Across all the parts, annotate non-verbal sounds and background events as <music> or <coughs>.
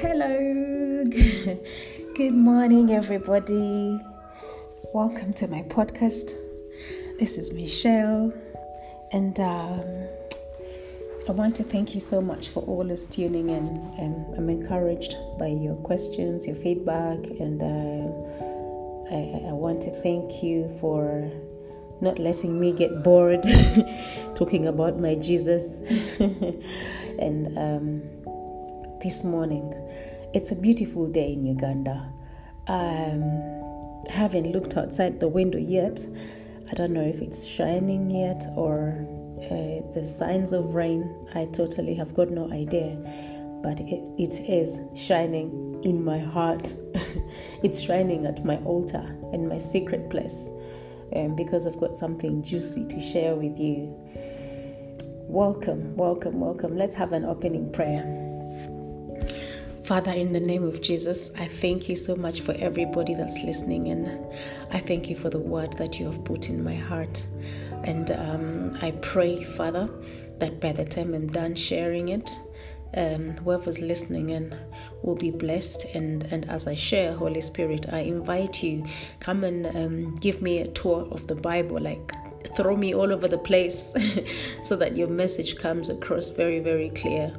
Hello, good morning, everybody. Welcome to my podcast. This is Michelle, and um, I want to thank you so much for always tuning in. And I'm encouraged by your questions, your feedback, and uh, I, I want to thank you for not letting me get bored <laughs> talking about my Jesus. <laughs> and um, this morning. It's a beautiful day in Uganda. Um, I haven't looked outside the window yet. I don't know if it's shining yet or uh, the signs of rain. I totally have got no idea. But it, it is shining in my heart. <laughs> it's shining at my altar and my secret place um, because I've got something juicy to share with you. Welcome, welcome, welcome. Let's have an opening prayer. Father, in the name of Jesus, I thank you so much for everybody that's listening, and I thank you for the word that you have put in my heart. And um, I pray, Father, that by the time I'm done sharing it, um, whoever's listening and will be blessed. And, and as I share, Holy Spirit, I invite you, come and um, give me a tour of the Bible, like throw me all over the place <laughs> so that your message comes across very, very clear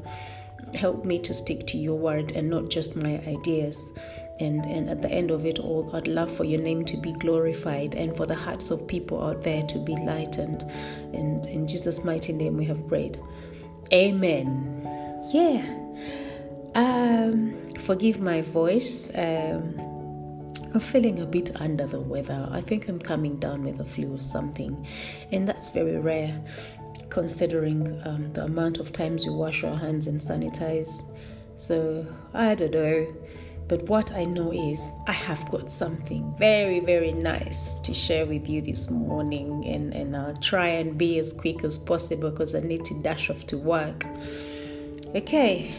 help me to stick to your word and not just my ideas. And, and at the end of it all, I'd love for your name to be glorified and for the hearts of people out there to be lightened. And in Jesus' mighty name, we have prayed. Amen. Yeah. Um, forgive my voice. Um, I'm feeling a bit under the weather. I think I'm coming down with a flu or something, and that's very rare considering um, the amount of times we wash our hands and sanitize. So I don't know. But what I know is I have got something very, very nice to share with you this morning, and, and I'll try and be as quick as possible because I need to dash off to work. Okay.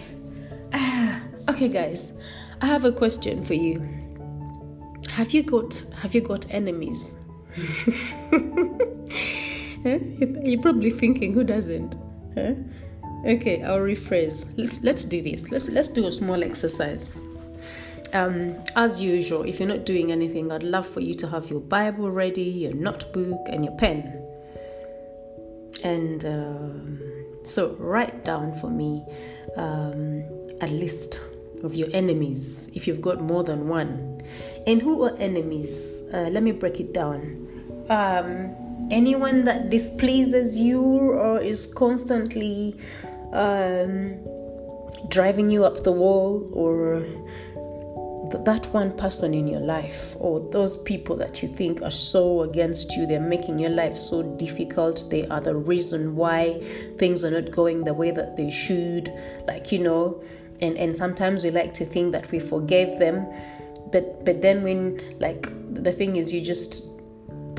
Ah, okay, guys. I have a question for you. Have you got have you got enemies? <laughs> <laughs> You're probably thinking, who doesn't? Okay, I'll rephrase. Let's let's do this. Let's let's do a small exercise. Um, as usual, if you're not doing anything, I'd love for you to have your Bible ready, your notebook, and your pen. And um, so, write down for me um, a list of your enemies if you've got more than one. And who are enemies? Uh, let me break it down. Um, anyone that displeases you or is constantly um, driving you up the wall or th- that one person in your life or those people that you think are so against you they're making your life so difficult they are the reason why things are not going the way that they should like you know and and sometimes we like to think that we forgave them but but then when like the thing is you just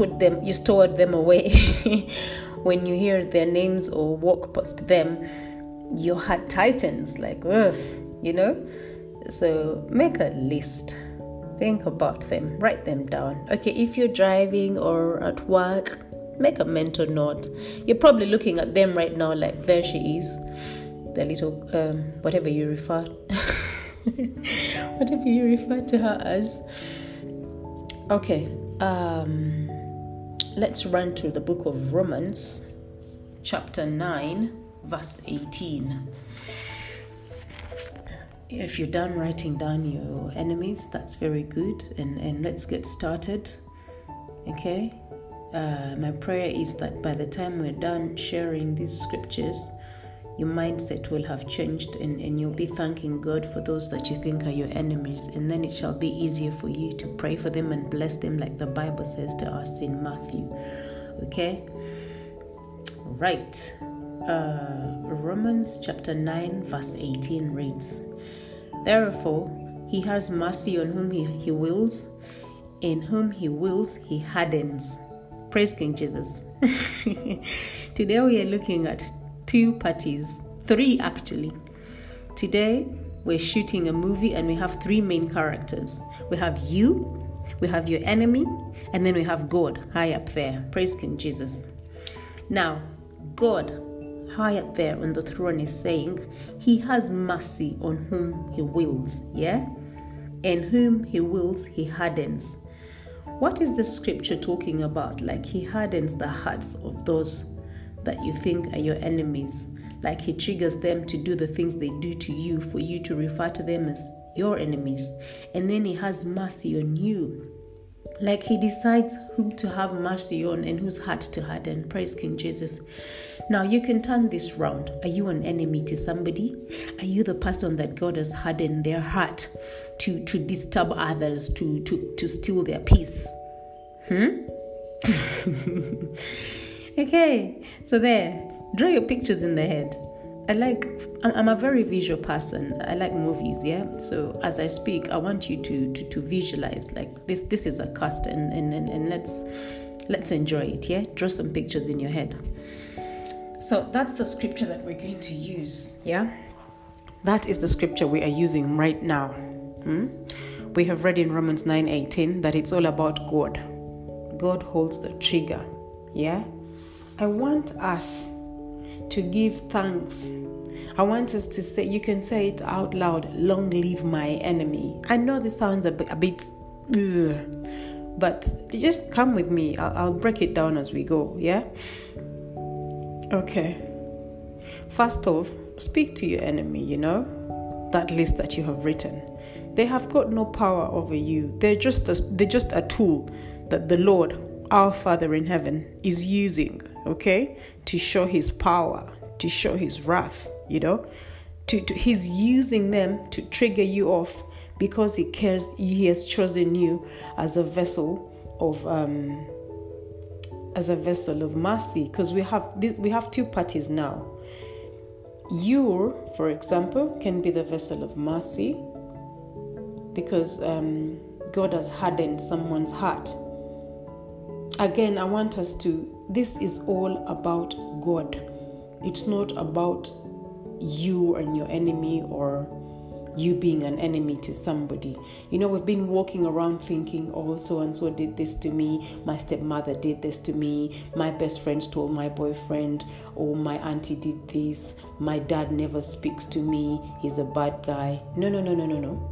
put them, you stored them away. <laughs> when you hear their names or walk past them, your heart tightens, like, ugh, you know? So make a list. Think about them, write them down. Okay, if you're driving or at work, make a mental note. You're probably looking at them right now, like, there she is. The little, um, whatever you refer, <laughs> whatever you refer to her as. Okay, um, let's run to the book of Romans, chapter 9, verse 18. If you're done writing down your enemies, that's very good. And, and let's get started. Okay? Uh, my prayer is that by the time we're done sharing these scriptures, your mindset will have changed and, and you'll be thanking God for those that you think are your enemies. And then it shall be easier for you to pray for them and bless them, like the Bible says to us in Matthew. Okay? Right. Uh, Romans chapter 9, verse 18 reads Therefore, he has mercy on whom he, he wills, in whom he wills, he hardens. Praise King Jesus. <laughs> Today we are looking at two parties, three actually. Today, we're shooting a movie and we have three main characters. We have you, we have your enemy, and then we have God high up there. Praise King Jesus. Now, God high up there on the throne is saying, He has mercy on whom He wills, yeah? And whom He wills, He hardens. What is the scripture talking about? Like He hardens the hearts of those that you think are your enemies. Like He triggers them to do the things they do to you for you to refer to them as your enemies. And then He has mercy on you like he decides whom to have mercy on and whose heart to harden. Praise King Jesus. Now you can turn this round. Are you an enemy to somebody? Are you the person that God has hardened their heart to, to disturb others, to, to, to steal their peace? Hmm? <laughs> okay, so there. Draw your pictures in the head. I like I'm a very visual person. I like movies, yeah. So as I speak, I want you to to, to visualize like this this is a cast and, and, and, and let's let's enjoy it, yeah. Draw some pictures in your head. So that's the scripture that we're going to use, yeah. That is the scripture we are using right now. Hmm? We have read in Romans 9:18 that it's all about God. God holds the trigger, yeah. I want us to give thanks. I want us to say, you can say it out loud, long live my enemy. I know this sounds a bit, bit ugh, but just come with me. I'll, I'll break it down as we go, yeah? Okay. First off, speak to your enemy, you know, that list that you have written. They have got no power over you. They're just a, they're just a tool that the Lord, our Father in heaven, is using okay, to show his power, to show his wrath, you know. To, to, he's using them to trigger you off because he cares he has chosen you as a vessel of um, as a vessel of mercy because we have this, we have two parties now you for example can be the vessel of mercy because um, god has hardened someone's heart again i want us to this is all about God. It's not about you and your enemy or you being an enemy to somebody. You know, we've been walking around thinking, oh, so and so did this to me, my stepmother did this to me, my best friend told my boyfriend, oh, my auntie did this, my dad never speaks to me, he's a bad guy. No, no, no, no, no, no.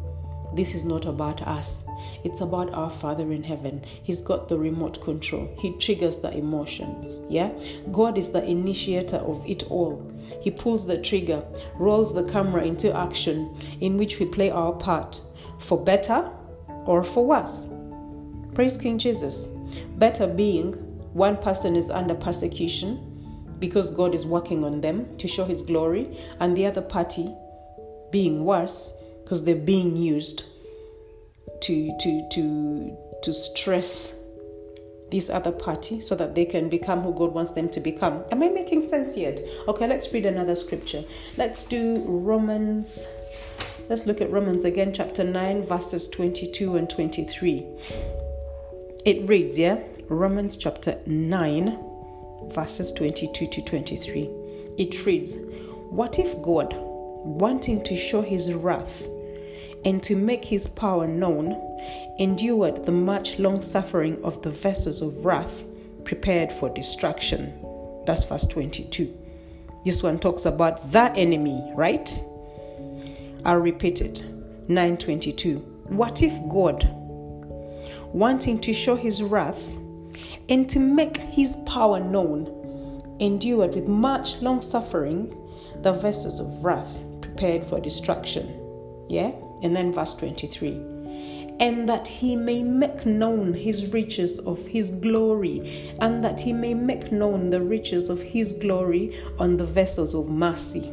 This is not about us. It's about our Father in heaven. He's got the remote control. He triggers the emotions. Yeah? God is the initiator of it all. He pulls the trigger, rolls the camera into action in which we play our part for better or for worse. Praise King Jesus. Better being one person is under persecution because God is working on them to show his glory, and the other party being worse because they're being used to to to to stress this other party so that they can become who God wants them to become. Am I making sense yet? Okay, let's read another scripture. Let's do Romans. Let's look at Romans again, chapter 9, verses 22 and 23. It reads, yeah, Romans chapter 9, verses 22 to 23. It reads, What if God, wanting to show his wrath, and to make his power known, endured the much long suffering of the vessels of wrath prepared for destruction. That's verse 22. This one talks about the enemy, right? I'll repeat it. 922. What if God, wanting to show his wrath and to make his power known, endured with much long suffering the vessels of wrath prepared for destruction? Yeah? And then verse 23 and that he may make known his riches of his glory, and that he may make known the riches of his glory on the vessels of mercy,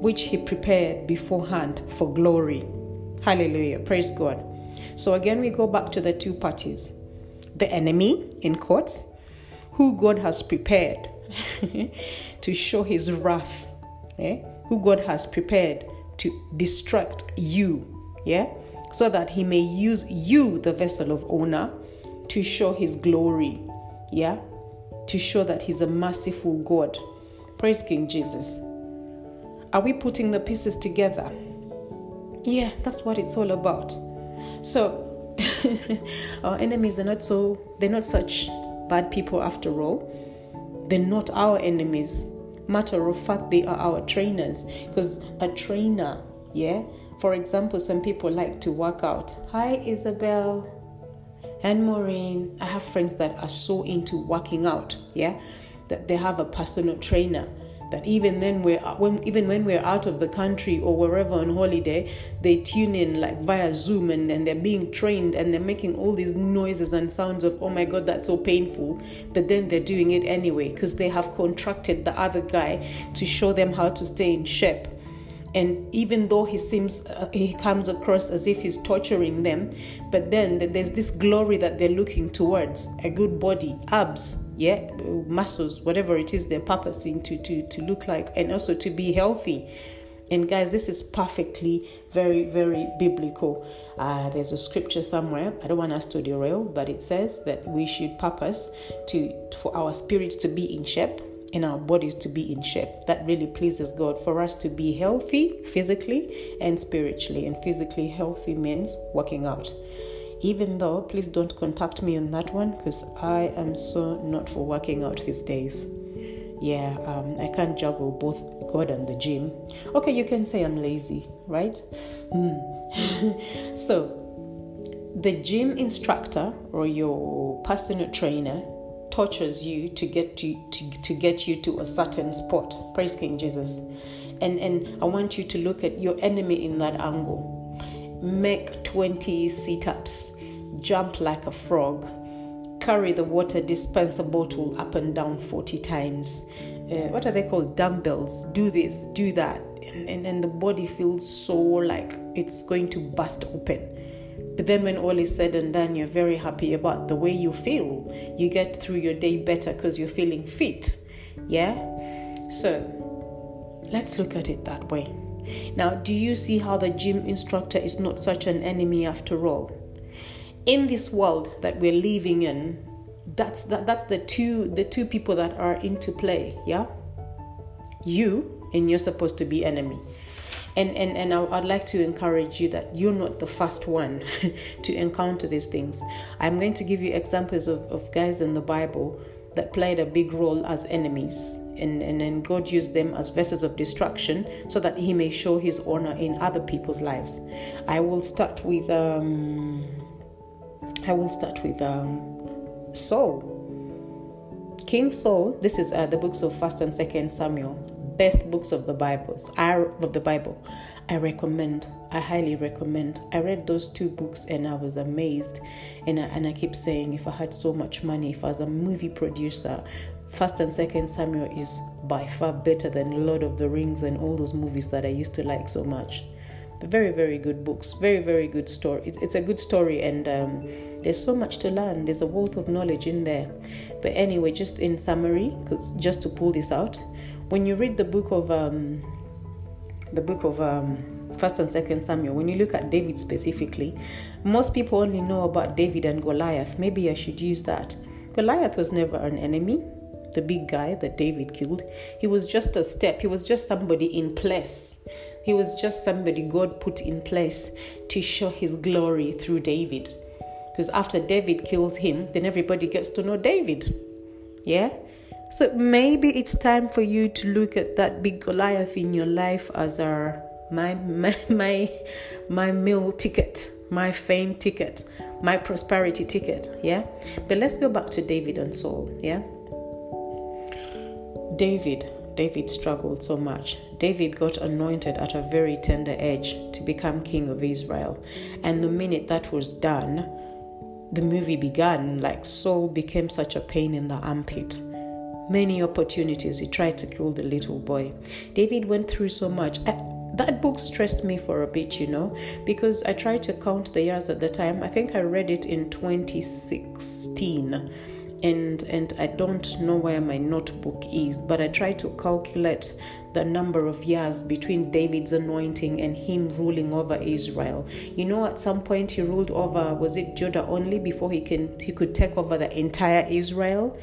which he prepared beforehand for glory. Hallelujah. Praise God. So again, we go back to the two parties the enemy, in quotes, who God has prepared <laughs> to show his wrath, eh? who God has prepared to distract you, yeah, so that he may use you, the vessel of honor, to show his glory, yeah, to show that he's a merciful God. Praise King Jesus. Are we putting the pieces together? Yeah, that's what it's all about. So, <laughs> our enemies are not so, they're not such bad people after all. They're not our enemies matter of fact, they are our trainers. Because a trainer, yeah, for example, some people like to work out. Hi, Isabel and Maureen. I have friends that are so into working out, yeah, that they have a personal trainer that even then we're when even when we're out of the country or wherever on holiday they tune in like via zoom and then they're being trained and they're making all these noises and sounds of oh my god that's so painful but then they're doing it anyway because they have contracted the other guy to show them how to stay in shape and even though he seems uh, he comes across as if he's torturing them but then there's this glory that they're looking towards a good body abs yeah muscles whatever it is they're purposing to to to look like and also to be healthy. And guys this is perfectly very very biblical. Uh, there's a scripture somewhere i don't want us to derail but it says that we should purpose to for our spirits to be in shape in our bodies to be in shape. That really pleases God for us to be healthy physically and spiritually. And physically healthy means working out. Even though, please don't contact me on that one because I am so not for working out these days. Yeah, um, I can't juggle both God and the gym. Okay, you can say I'm lazy, right? Mm. <laughs> so, the gym instructor or your personal trainer tortures you to get you to, to get you to a certain spot. Praise King Jesus. And and I want you to look at your enemy in that angle. Make 20 sit-ups, jump like a frog, carry the water dispenser bottle up and down 40 times. Uh, what are they called? Dumbbells. Do this, do that. And, and, and the body feels so like it's going to bust open but then, when all is said and done, you're very happy about the way you feel. You get through your day better because you're feeling fit. Yeah? So, let's look at it that way. Now, do you see how the gym instructor is not such an enemy after all? In this world that we're living in, that's that, that's the two the two people that are into play, yeah? You and you're supposed to be enemy and and and I'd like to encourage you that you're not the first one <laughs> to encounter these things. I'm going to give you examples of, of guys in the Bible that played a big role as enemies and, and then God used them as vessels of destruction so that he may show his honor in other people's lives. I will start with um I will start with um Saul. King Saul, this is uh, the books of First and Second Samuel best books of the Bible. of the Bible. I recommend. I highly recommend. I read those two books and I was amazed. And I, and I keep saying, if I had so much money, if I was a movie producer, First and Second Samuel is by far better than Lord of the Rings and all those movies that I used to like so much. Very, very good books. Very, very good story. It's, it's a good story, and um, there's so much to learn. There's a wealth of knowledge in there. But anyway, just in summary, just to pull this out, when you read the book of um, the book of um, First and Second Samuel, when you look at David specifically, most people only know about David and Goliath. Maybe I should use that. Goliath was never an enemy. The big guy that David killed, he was just a step. He was just somebody in place. He was just somebody God put in place to show His glory through David. Because after David killed him, then everybody gets to know David. Yeah? So maybe it's time for you to look at that big Goliath in your life as a my my <laughs> my, my meal ticket, my fame ticket, my prosperity ticket. Yeah. But let's go back to David and Saul. Yeah. David. David struggled so much. David got anointed at a very tender age to become king of Israel. And the minute that was done, the movie began. Like Saul became such a pain in the armpit many opportunities. He tried to kill the little boy. David went through so much. I, that book stressed me for a bit, you know, because I tried to count the years at the time. I think I read it in 2016 and and I don't know where my notebook is, but I tried to calculate the number of years between David's anointing and him ruling over Israel. You know, at some point he ruled over was it Judah only before he can he could take over the entire Israel.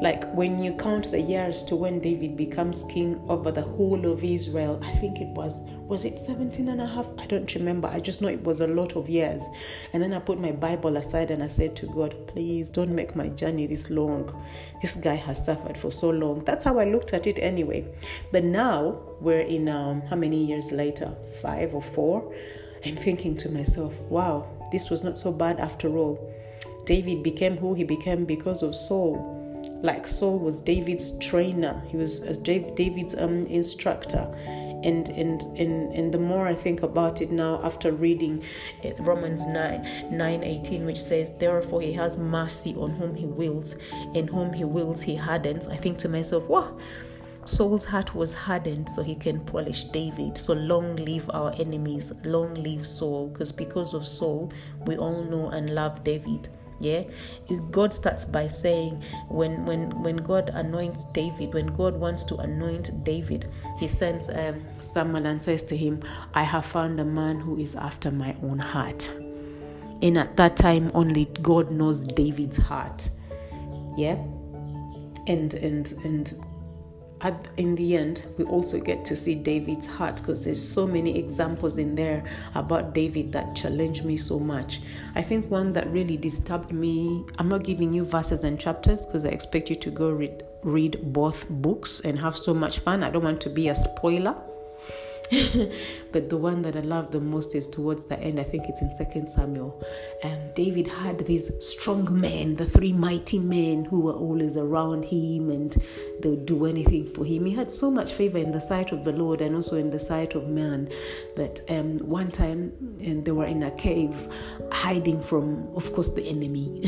Like when you count the years to when David becomes king over the whole of Israel, I think it was was it 17 and a half? I don't remember. I just know it was a lot of years. And then I put my Bible aside and I said to God, please don't make my journey this long. This guy has suffered for so long. That's how I looked at it anyway. But now we're in um, how many years later? Five or four. I'm thinking to myself, wow, this was not so bad after all. David became who he became because of Saul like Saul was David's trainer, he was uh, David's um, instructor. And, and, and, and the more I think about it now after reading uh, Romans 9, 9 18, which says, Therefore he has mercy on whom he wills, and whom he wills he hardens, I think to myself, wow. Saul's heart was hardened so he can polish David. So long live our enemies, long live Saul, because because of Saul, we all know and love David yeah god starts by saying when when when god anoints david when god wants to anoint david he sends um, someone and says to him i have found a man who is after my own heart. And at that time only god knows david's heart. Yeah? And and and at, in the end, we also get to see David's heart because there's so many examples in there about David that challenged me so much. I think one that really disturbed me, I'm not giving you verses and chapters because I expect you to go read, read both books and have so much fun. I don't want to be a spoiler. <laughs> but the one that I love the most is towards the end. I think it's in Second Samuel. And David had these strong men, the three mighty men who were always around him and they would do anything for him. He had so much favor in the sight of the Lord and also in the sight of man that um, one time and they were in a cave hiding from, of course, the enemy.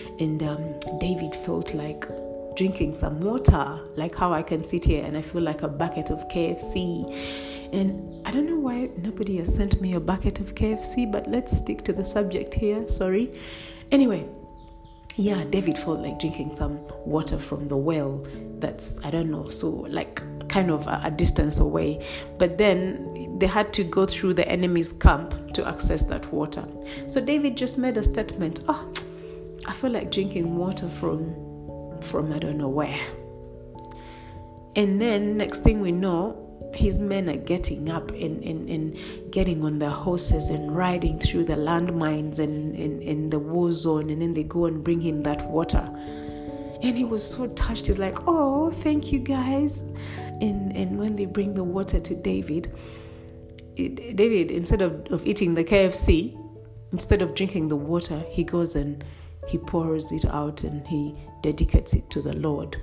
<laughs> and um, David felt like drinking some water, like how I can sit here and I feel like a bucket of KFC and I don't know why nobody has sent me a bucket of KFC, but let's stick to the subject here. Sorry. Anyway, yeah, David felt like drinking some water from the well that's, I don't know, so like kind of a, a, distance away. But then they had to go through the enemy's camp to access that water. So David just made a statement Oh, I feel like drinking water from, from I don't know where. And then next thing we know, his men are getting up and, and, and getting on their horses and riding through the landmines and in, the war zone and then they go and bring him that water. And he was so touched. He's like oh thank you guys. And and when they bring the water to david it, david instead of, of eating the kfc instead of drinking the water he goes and he pours it out and he dedicates it to the lord.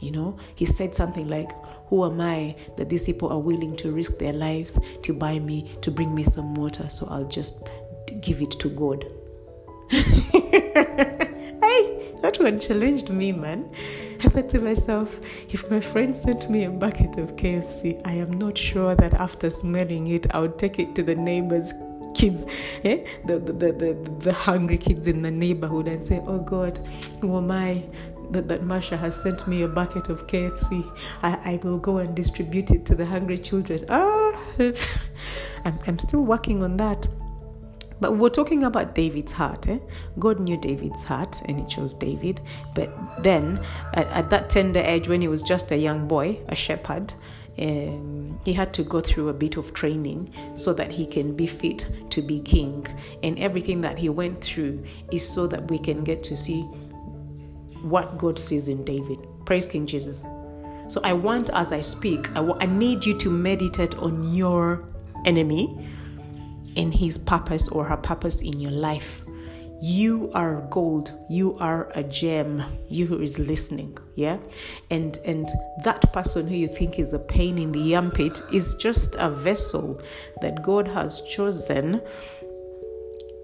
You know he said something like who am I that these people are willing to risk their lives to buy me, to bring me some water? So I'll just give it to God. <laughs> hey, that one challenged me, man. I thought to myself, if my friend sent me a bucket of KFC, I am not sure that after smelling it, I would take it to the neighbors kids, eh? the, the, the, the, the hungry kids in the neighborhood and say, Oh God, who am I that, that Marsha has sent me a bucket of KFC. I, I will go and distribute it to the hungry children. Ah, <laughs> I'm, I'm still working on that. But we're talking about David's heart. Eh? God knew David's heart and he chose David. But then, at, at that tender age, when he was just a young boy, a shepherd, um, he had to go through a bit of training so that he can be fit to be king. And everything that he went through is so that we can get to see what God sees in David. Praise King Jesus. So I want, as I speak, I, w- I need you to meditate on your enemy and his purpose or her purpose in your life. You are gold. You are a gem. You who is listening, yeah, and and that person who you think is a pain in the armpit is just a vessel that God has chosen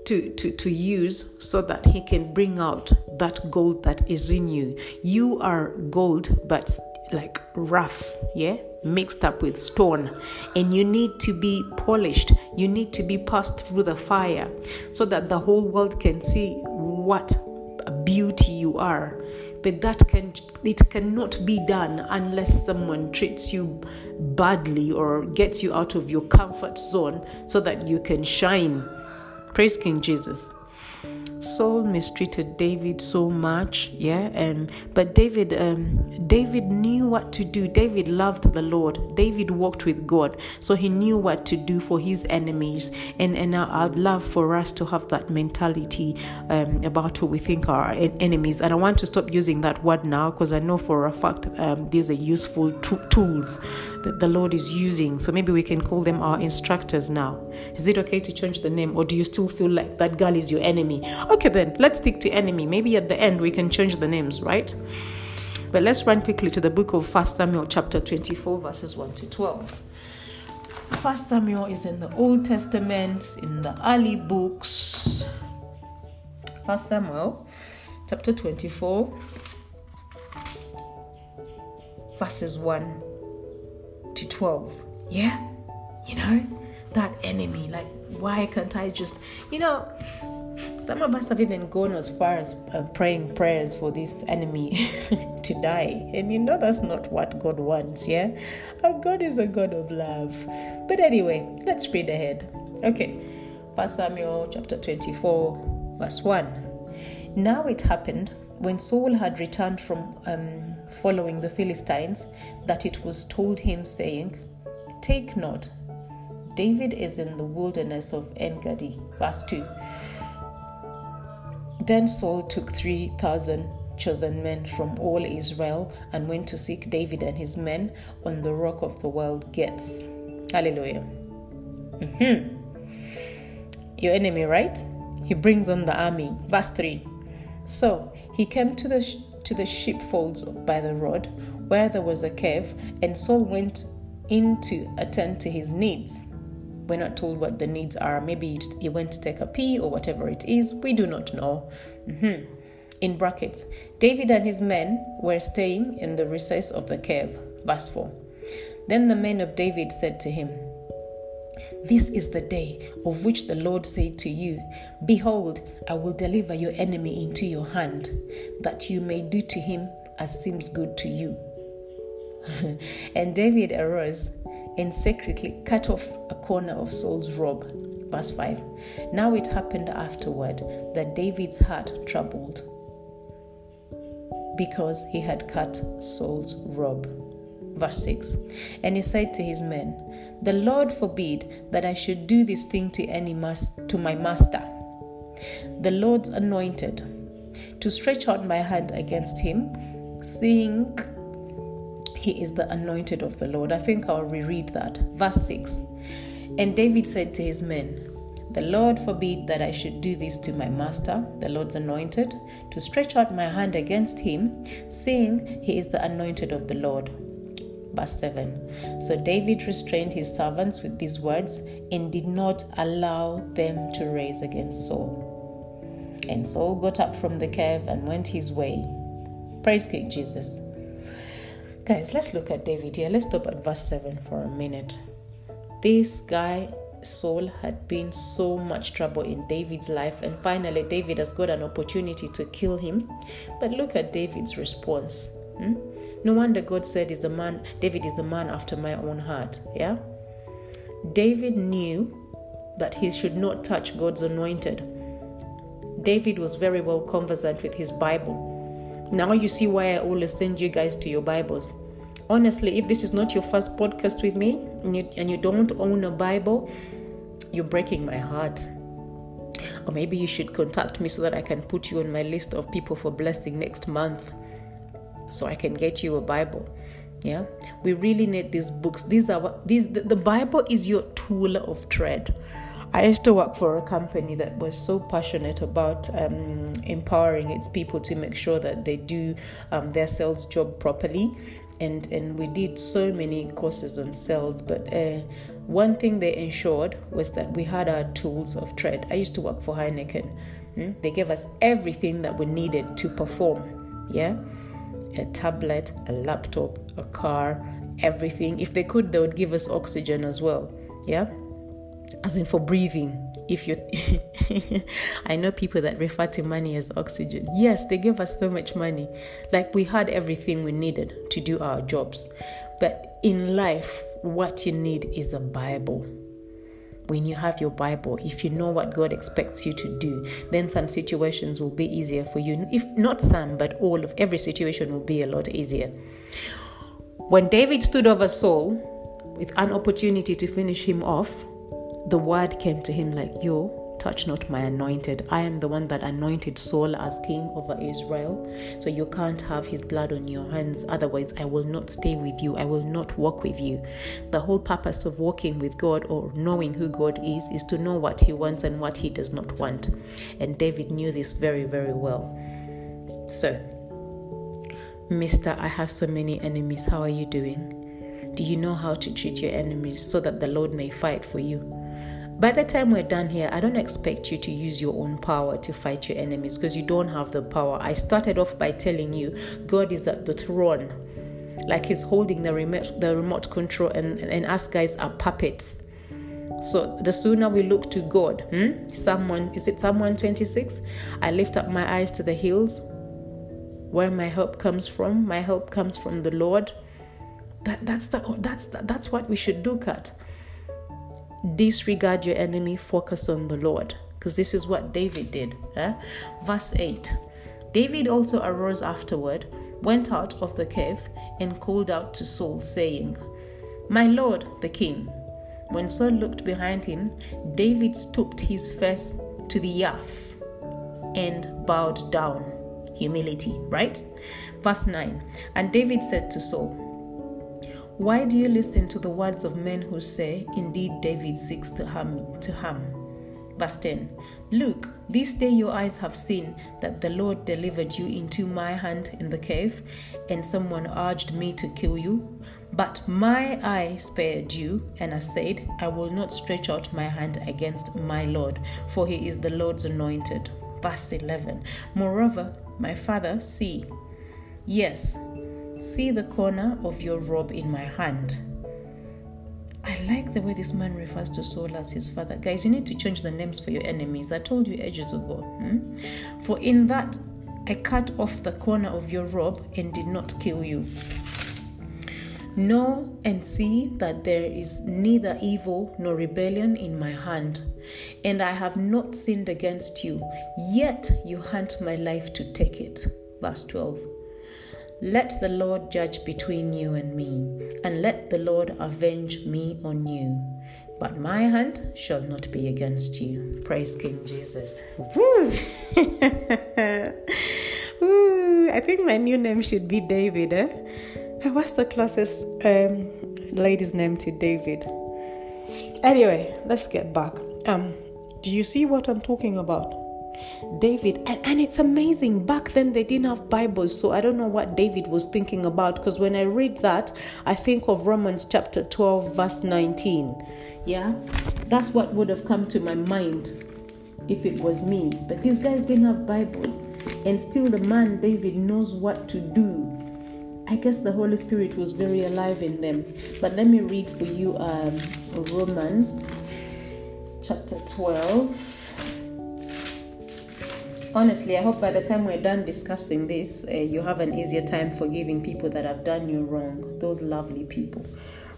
to, to, to use so that he can bring out that gold that is in you. You are gold, but like rough, yeah, mixed up with stone, and you need to be polished. You need to be passed through the fire so that the whole world can see what a beauty you are. But that can it cannot be done unless someone treats you badly or gets you out of your comfort zone so that you can shine Praise King Jesus. Saul mistreated David so much, yeah, and but David, um, David knew what to do. David loved the Lord. David walked with God, so he knew what to do for his enemies. And and I'd love for us to have that mentality um, about who we think are enemies. And I want to stop using that word now because I know for a fact um, these are useful t- tools that the Lord is using. So maybe we can call them our instructors now. Is it okay to change the name, or do you still feel like that girl is your enemy? Okay, then let's stick to enemy. Maybe at the end we can change the names, right? But let's run quickly to the book of First Samuel, chapter 24, verses 1 to 12. First Samuel is in the Old Testament, in the early books. First Samuel, chapter 24, verses 1 to 12. Yeah? You know, that enemy. Like, why can't I just, you know, some of us have even gone as far as uh, praying prayers for this enemy <laughs> to die. And you know that's not what God wants, yeah? Our God is a God of love. But anyway, let's read ahead. Okay. First Samuel chapter 24, verse 1. Now it happened when Saul had returned from um, following the Philistines that it was told him, saying, Take note, David is in the wilderness of Engedi. Verse 2. Then Saul took 3,000 chosen men from all Israel and went to seek David and his men on the rock of the wild Goats. Hallelujah. Mm-hmm. Your enemy, right? He brings on the army. Verse 3. So he came to the sh- to the sheepfolds by the road, where there was a cave, and Saul went in to attend to his needs. We're not told what the needs are. Maybe he went to take a pee or whatever it is. We do not know. Mm-hmm. In brackets, David and his men were staying in the recess of the cave. Verse 4. Then the men of David said to him, This is the day of which the Lord said to you, Behold, I will deliver your enemy into your hand, that you may do to him as seems good to you. <laughs> and David arose and secretly cut off a corner of Saul's robe. Verse 5 Now it happened afterward that David's heart troubled because he had cut Saul's robe. Verse 6 And he said to his men, The Lord forbid that I should do this thing to any mas- to my master, the Lord's anointed, to stretch out my hand against him, seeing he is the anointed of the Lord. I think I'll reread that. Verse 6 And David said to his men, The Lord forbid that I should do this to my master, the Lord's anointed, to stretch out my hand against him, seeing he is the anointed of the Lord. Verse 7 So David restrained his servants with these words and did not allow them to raise against Saul. And Saul got up from the cave and went his way. Praise King Jesus. Guys, let's look at David here. Let's stop at verse 7 for a minute. This guy, Saul, had been so much trouble in David's life, and finally, David has got an opportunity to kill him. But look at David's response. Hmm? No wonder God said, "Is a man David is a man after my own heart." Yeah, David knew that he should not touch God's anointed. David was very well conversant with his Bible. Now you see why I always send you guys to your Bibles. Honestly, if this is not your first podcast with me and you, and you don't own a Bible, you're breaking my heart. Or maybe you should contact me so that I can put you on my list of people for blessing next month so I can get you a Bible. Yeah, we really need these books. These are these the, the Bible is your tool of trade. I used to work for a company that was so passionate about um, empowering its people to make sure that they do um, their sales job properly. And, and we did so many courses on sales, but uh, one thing they ensured was that we had our tools of trade. I used to work for Heineken. Mm? They gave us everything that we needed to perform. Yeah, a tablet, a laptop, a car, everything. If they could, they would give us oxygen as well. Yeah, as in for breathing if you <laughs> i know people that refer to money as oxygen yes they gave us so much money like we had everything we needed to do our jobs but in life what you need is a bible when you have your Bible, if you know what God expects you to do, then some situations will be easier for you. If not some, but all of every situation will be a lot easier. When David stood over Saul with an opportunity to finish him off, the word came to him like, Yo, touch not my anointed. I am the one that anointed Saul as king over Israel. So you can't have his blood on your hands. Otherwise, I will not stay with you. I will not walk with you. The whole purpose of walking with God or knowing who God is is to know what he wants and what he does not want. And David knew this very, very well. So, Mister, I have so many enemies. How are you doing? Do you know how to treat your enemies so that the Lord may fight for you? By the time we're done here, I don't expect you to use your own power to fight your enemies because you don't have the power. I started off by telling you God is at the throne, like He's holding the remote, the remote control, and, and us guys are puppets. So the sooner we look to God, hmm? someone is it Psalm 126? I lift up my eyes to the hills, where my help comes from. My help comes from the Lord that, that's, the, that's, the, that's what we should look at. Disregard your enemy, focus on the Lord. Because this is what David did. Eh? Verse 8 David also arose afterward, went out of the cave, and called out to Saul, saying, My Lord, the king. When Saul looked behind him, David stooped his face to the earth and bowed down. Humility, right? Verse 9 And David said to Saul, why do you listen to the words of men who say, Indeed, David seeks to harm, to harm? Verse 10 Look, this day your eyes have seen that the Lord delivered you into my hand in the cave, and someone urged me to kill you. But my eye spared you, and I said, I will not stretch out my hand against my Lord, for he is the Lord's anointed. Verse 11 Moreover, my father, see, yes, See the corner of your robe in my hand. I like the way this man refers to Saul as his father. Guys, you need to change the names for your enemies. I told you ages ago. Hmm? For in that I cut off the corner of your robe and did not kill you. Know and see that there is neither evil nor rebellion in my hand, and I have not sinned against you, yet you hunt my life to take it. Verse 12. Let the Lord judge between you and me, and let the Lord avenge me on you. But my hand shall not be against you. Praise King Jesus. Woo! <laughs> Woo! I think my new name should be David. Eh? What's the closest um, lady's name to David? Anyway, let's get back. Um, do you see what I'm talking about? David, and, and it's amazing. Back then, they didn't have Bibles, so I don't know what David was thinking about. Because when I read that, I think of Romans chapter 12, verse 19. Yeah, that's what would have come to my mind if it was me. But these guys didn't have Bibles, and still, the man David knows what to do. I guess the Holy Spirit was very alive in them. But let me read for you um, Romans chapter 12 honestly, I hope by the time we're done discussing this, uh, you have an easier time forgiving people that have done you wrong, those lovely people.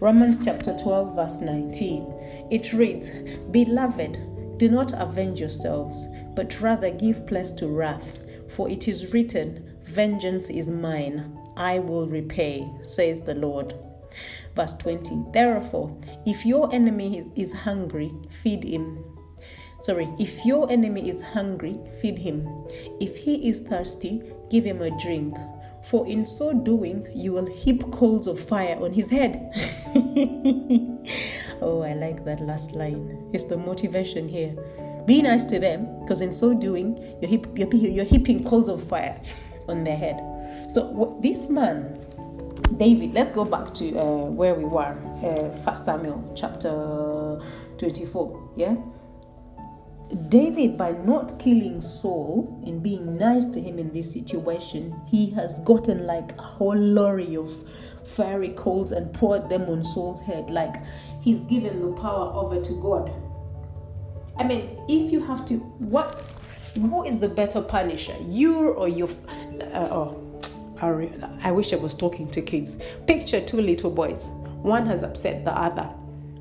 Romans chapter 12, verse 19. It reads, Beloved, do not avenge yourselves, but rather give place to wrath, for it is written, Vengeance is mine, I will repay, says the Lord. Verse 20 Therefore, if your enemy is, is hungry, feed him Sorry, if your enemy is hungry, feed him. If he is thirsty, give him a drink. For in so doing, you will heap coals of fire on his head. <laughs> oh, I like that last line. It's the motivation here. Be nice to them, because in so doing, you're, heap, you're, you're heaping coals of fire on their head. So, what, this man, David, let's go back to uh, where we were, uh, First Samuel chapter 24. Yeah, David, by not killing Saul and being nice to him in this situation, he has gotten like a whole lorry of fiery coals and poured them on Saul's head. Like he's given the power over to God. I mean, if you have to, what, who is the better punisher, you or your? Uh, oh, I wish I was talking to kids. Picture two little boys. One has upset the other.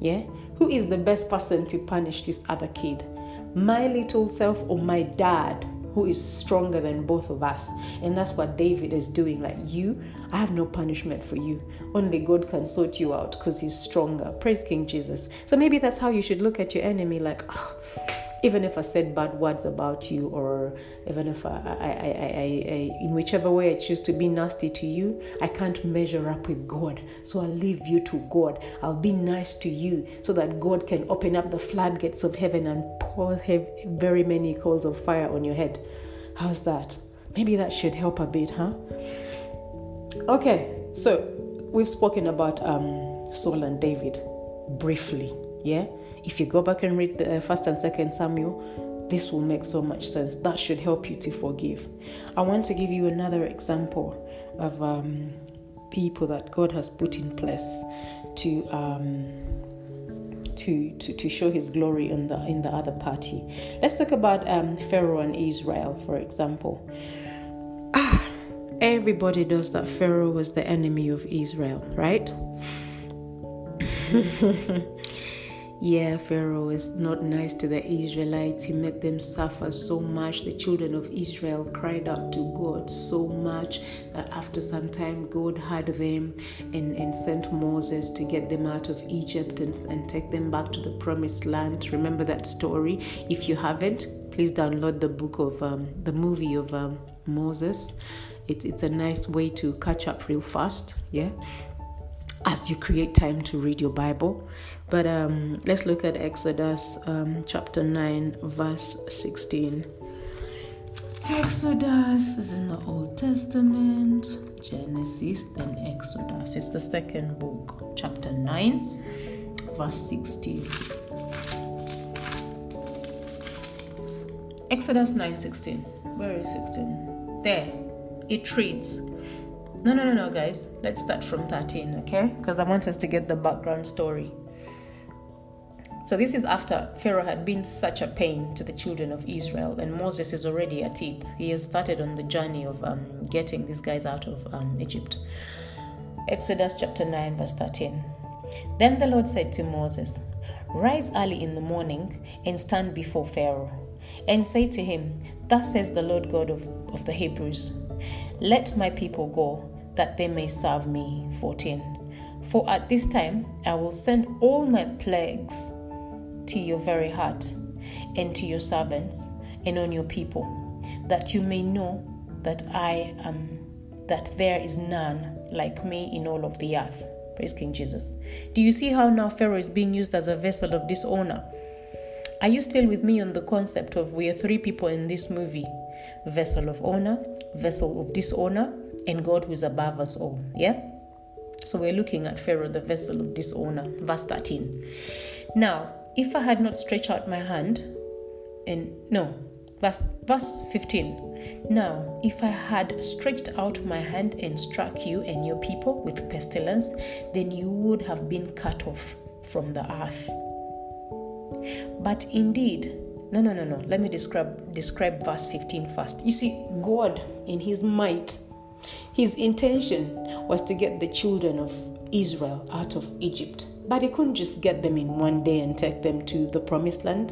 Yeah, Who is the best person to punish this other kid? My little self or my dad? who is stronger than both of us. And that's what David is doing. Like, you, I have no punishment for you. Only God can sort you out because he's stronger. Praise King Jesus. So maybe that's how you should look at your enemy like, oh, even if I said bad words about you, or even if I, I, I, I, in whichever way I choose to be nasty to you, I can't measure up with God. So I'll leave you to God. I'll be nice to you so that God can open up the floodgates of heaven and pour very many coals of fire on your head. How's that? Maybe that should help a bit, huh? Okay, so we've spoken about um, Saul and David briefly, yeah? If you go back and read the uh, first and second Samuel, this will make so much sense. That should help you to forgive. I want to give you another example of um, people that God has put in place to. Um, to, to, to show his glory in the in the other party. Let's talk about um, Pharaoh and Israel, for example. Ah, everybody knows that Pharaoh was the enemy of Israel, right? <laughs> Yeah, Pharaoh is not nice to the Israelites. He made them suffer so much. The children of Israel cried out to God so much that after some time, God heard them and, and sent Moses to get them out of Egypt and, and take them back to the promised land. Remember that story? If you haven't, please download the book of um, the movie of um, Moses. It's, it's a nice way to catch up real fast. Yeah as you create time to read your Bible. But um, let's look at Exodus um, chapter 9, verse 16. Exodus is in the Old Testament, Genesis, then Exodus. It's the second book, chapter 9, verse 16. Exodus 9 16. Where is 16? There. It reads, no, no, no, no, guys. Let's start from 13, okay? Because I want us to get the background story. So, this is after Pharaoh had been such a pain to the children of Israel, and Moses is already at it. He has started on the journey of um, getting these guys out of um, Egypt. Exodus chapter 9, verse 13. Then the Lord said to Moses, Rise early in the morning and stand before Pharaoh, and say to him, Thus says the Lord God of, of the Hebrews, Let my people go that they may serve me. 14. For at this time I will send all my plagues to your very heart and to your servants and on your people, that you may know that I am, that there is none like me in all of the earth. Praise King Jesus. Do you see how now Pharaoh is being used as a vessel of dishonor? Are you still with me on the concept of we are three people in this movie? Vessel of honor, vessel of dishonor, and God who is above us all. Yeah? So we're looking at Pharaoh, the vessel of dishonor. Verse 13. Now, if I had not stretched out my hand, and no, verse, verse 15. Now, if I had stretched out my hand and struck you and your people with pestilence, then you would have been cut off from the earth. But indeed, no, no, no, no. Let me describe describe verse 15 first. You see, God in his might his intention was to get the children of Israel out of Egypt, but he couldn't just get them in one day and take them to the promised land.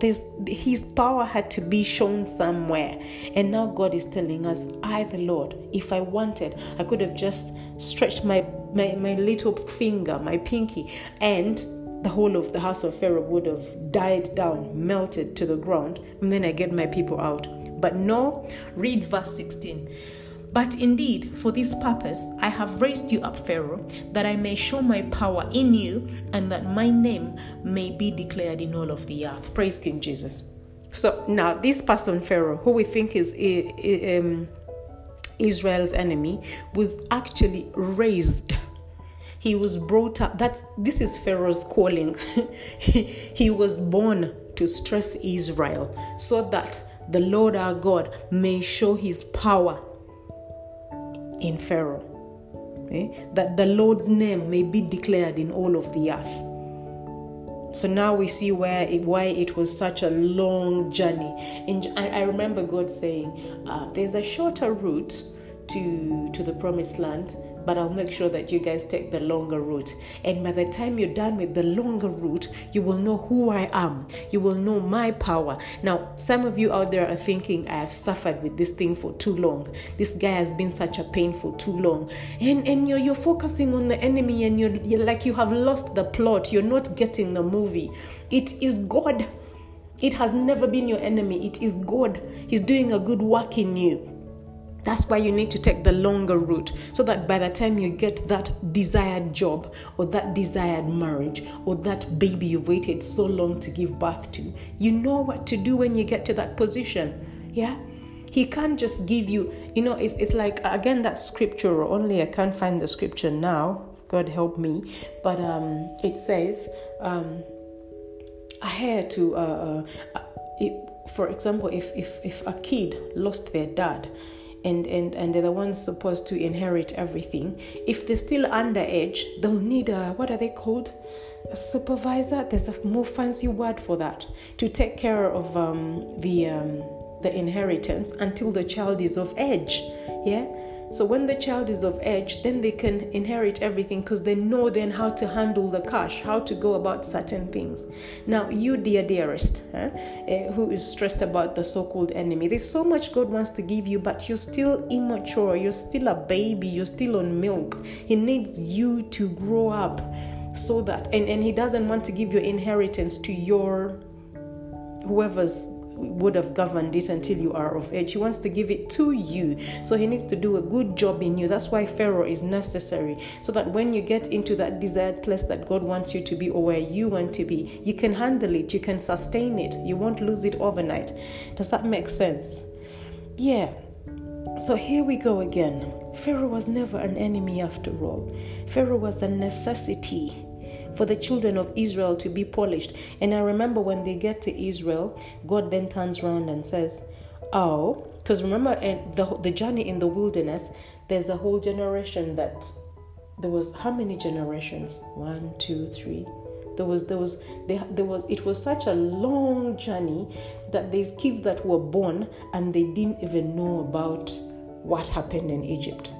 There's, his power had to be shown somewhere. And now God is telling us, I, the Lord, if I wanted, I could have just stretched my, my, my little finger, my pinky, and the whole of the house of Pharaoh would have died down, melted to the ground, and then I get my people out. But no, read verse 16. But indeed, for this purpose, I have raised you up, Pharaoh, that I may show my power in you and that my name may be declared in all of the earth. Praise King Jesus. So now, this person, Pharaoh, who we think is um, Israel's enemy, was actually raised. He was brought up. That's this is Pharaoh's calling. <laughs> he, he was born to stress Israel so that the Lord our God may show his power in Pharaoh, okay? Eh? that the Lord's name may be declared in all of the earth. So now we see where it, why it was such a long journey. And I, I remember God saying, uh, "There's a shorter route to to the promised land but I'll make sure that you guys take the longer route. And by the time you're done with the longer route, you will know who I am. You will know my power. Now, some of you out there are thinking, I have suffered with this thing for too long. This guy has been such a pain for too long. And and you're you're focusing on the enemy and you're, you're like you have lost the plot. You're not getting the movie. It is God. It has never been your enemy. It is God. He's doing a good work in you. That's why you need to take the longer route so that by the time you get that desired job or that desired marriage or that baby you've waited so long to give birth to, you know what to do when you get to that position. Yeah? He can't just give you, you know, it's, it's like, again, that scripture, only I can't find the scripture now. God help me. But um, it says, um, I had to, uh, uh, it, for example, if, if, if a kid lost their dad, and, and, and they're the ones supposed to inherit everything. If they're still underage, they'll need a, what are they called? A supervisor. There's a more fancy word for that to take care of um, the, um, the inheritance until the child is of age. Yeah? So when the child is of age, then they can inherit everything because they know then how to handle the cash, how to go about certain things. Now, you, dear dearest, uh, who is stressed about the so-called enemy, there's so much God wants to give you, but you're still immature. You're still a baby. You're still on milk. He needs you to grow up so that, and, and He doesn't want to give your inheritance to your whoever's would have governed it until you are of age. He wants to give it to you. So he needs to do a good job in you. That's why Pharaoh is necessary. So that when you get into that desired place that God wants you to be or where you want to be, you can handle it, you can sustain it, you won't lose it overnight. Does that make sense? Yeah. So here we go again. Pharaoh was never an enemy after all. Pharaoh was a necessity for the children of Israel to be polished. And I remember when they get to Israel, God then turns around and says, Oh, because remember eh, the, the journey in the wilderness, there's a whole generation that there was how many generations? One, two, three. There was there was there, there was it was such a long journey that there's kids that were born and they didn't even know about what happened in Egypt.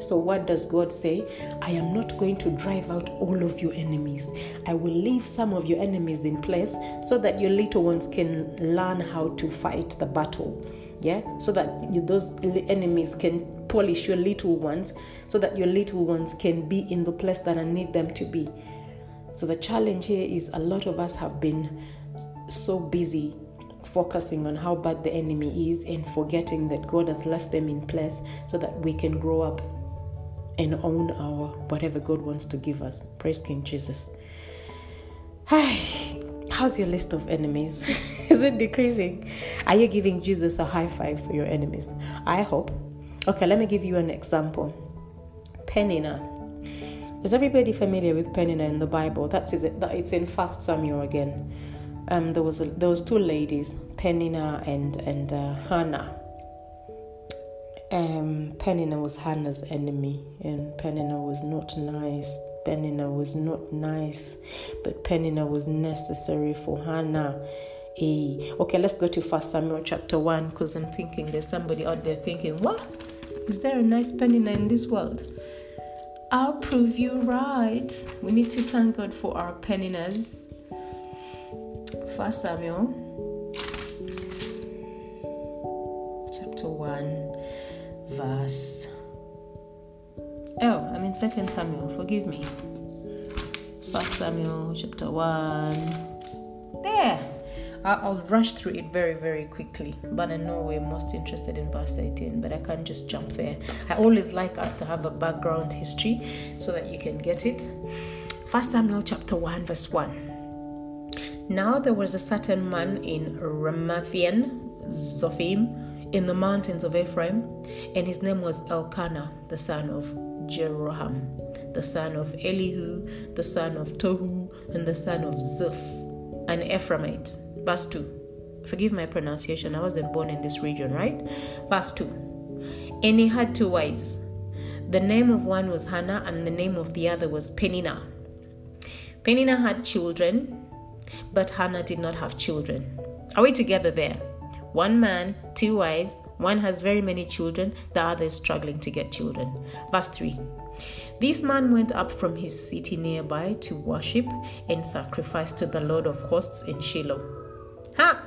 So, what does God say? I am not going to drive out all of your enemies. I will leave some of your enemies in place so that your little ones can learn how to fight the battle. Yeah, so that those enemies can polish your little ones, so that your little ones can be in the place that I need them to be. So, the challenge here is a lot of us have been so busy focusing on how bad the enemy is and forgetting that God has left them in place so that we can grow up and own our whatever God wants to give us. Praise King Jesus. Hi, how's your list of enemies? <laughs> Is it decreasing? Are you giving Jesus a high five for your enemies? I hope. Okay, let me give you an example. Penina. Is everybody familiar with Penina in the Bible? That's it. It's in First Samuel again. Um, there was a, there was two ladies, Penina and and uh, Hannah um, Penina was Hannah's enemy, and Penina was not nice. Penina was not nice, but Penina was necessary for Hannah. Hey. Okay, let's go to First Samuel chapter 1 because I'm thinking there's somebody out there thinking, What? Is there a nice Penina in this world? I'll prove you right. We need to thank God for our Peninas. First Samuel chapter 1 verse. Oh, I'm in Second Samuel. Forgive me. First Samuel chapter one. There. I'll rush through it very, very quickly. But I know we're most interested in verse 18, but I can't just jump there. I always like us to have a background history so that you can get it. First Samuel chapter 1, verse 1. Now there was a certain man in Ramathaim, Zophim, in the mountains of Ephraim, and his name was Elkanah, the son of Jeroham, the son of Elihu, the son of Tohu, and the son of Ziph, an Ephraimite. Verse 2. Forgive my pronunciation, I wasn't born in this region, right? Verse 2. And he had two wives. The name of one was Hannah, and the name of the other was Penina. Penina had children, but Hannah did not have children. Are we together there? One man, two wives, one has very many children, the other is struggling to get children. Verse 3 This man went up from his city nearby to worship and sacrifice to the Lord of hosts in Shiloh. Ha!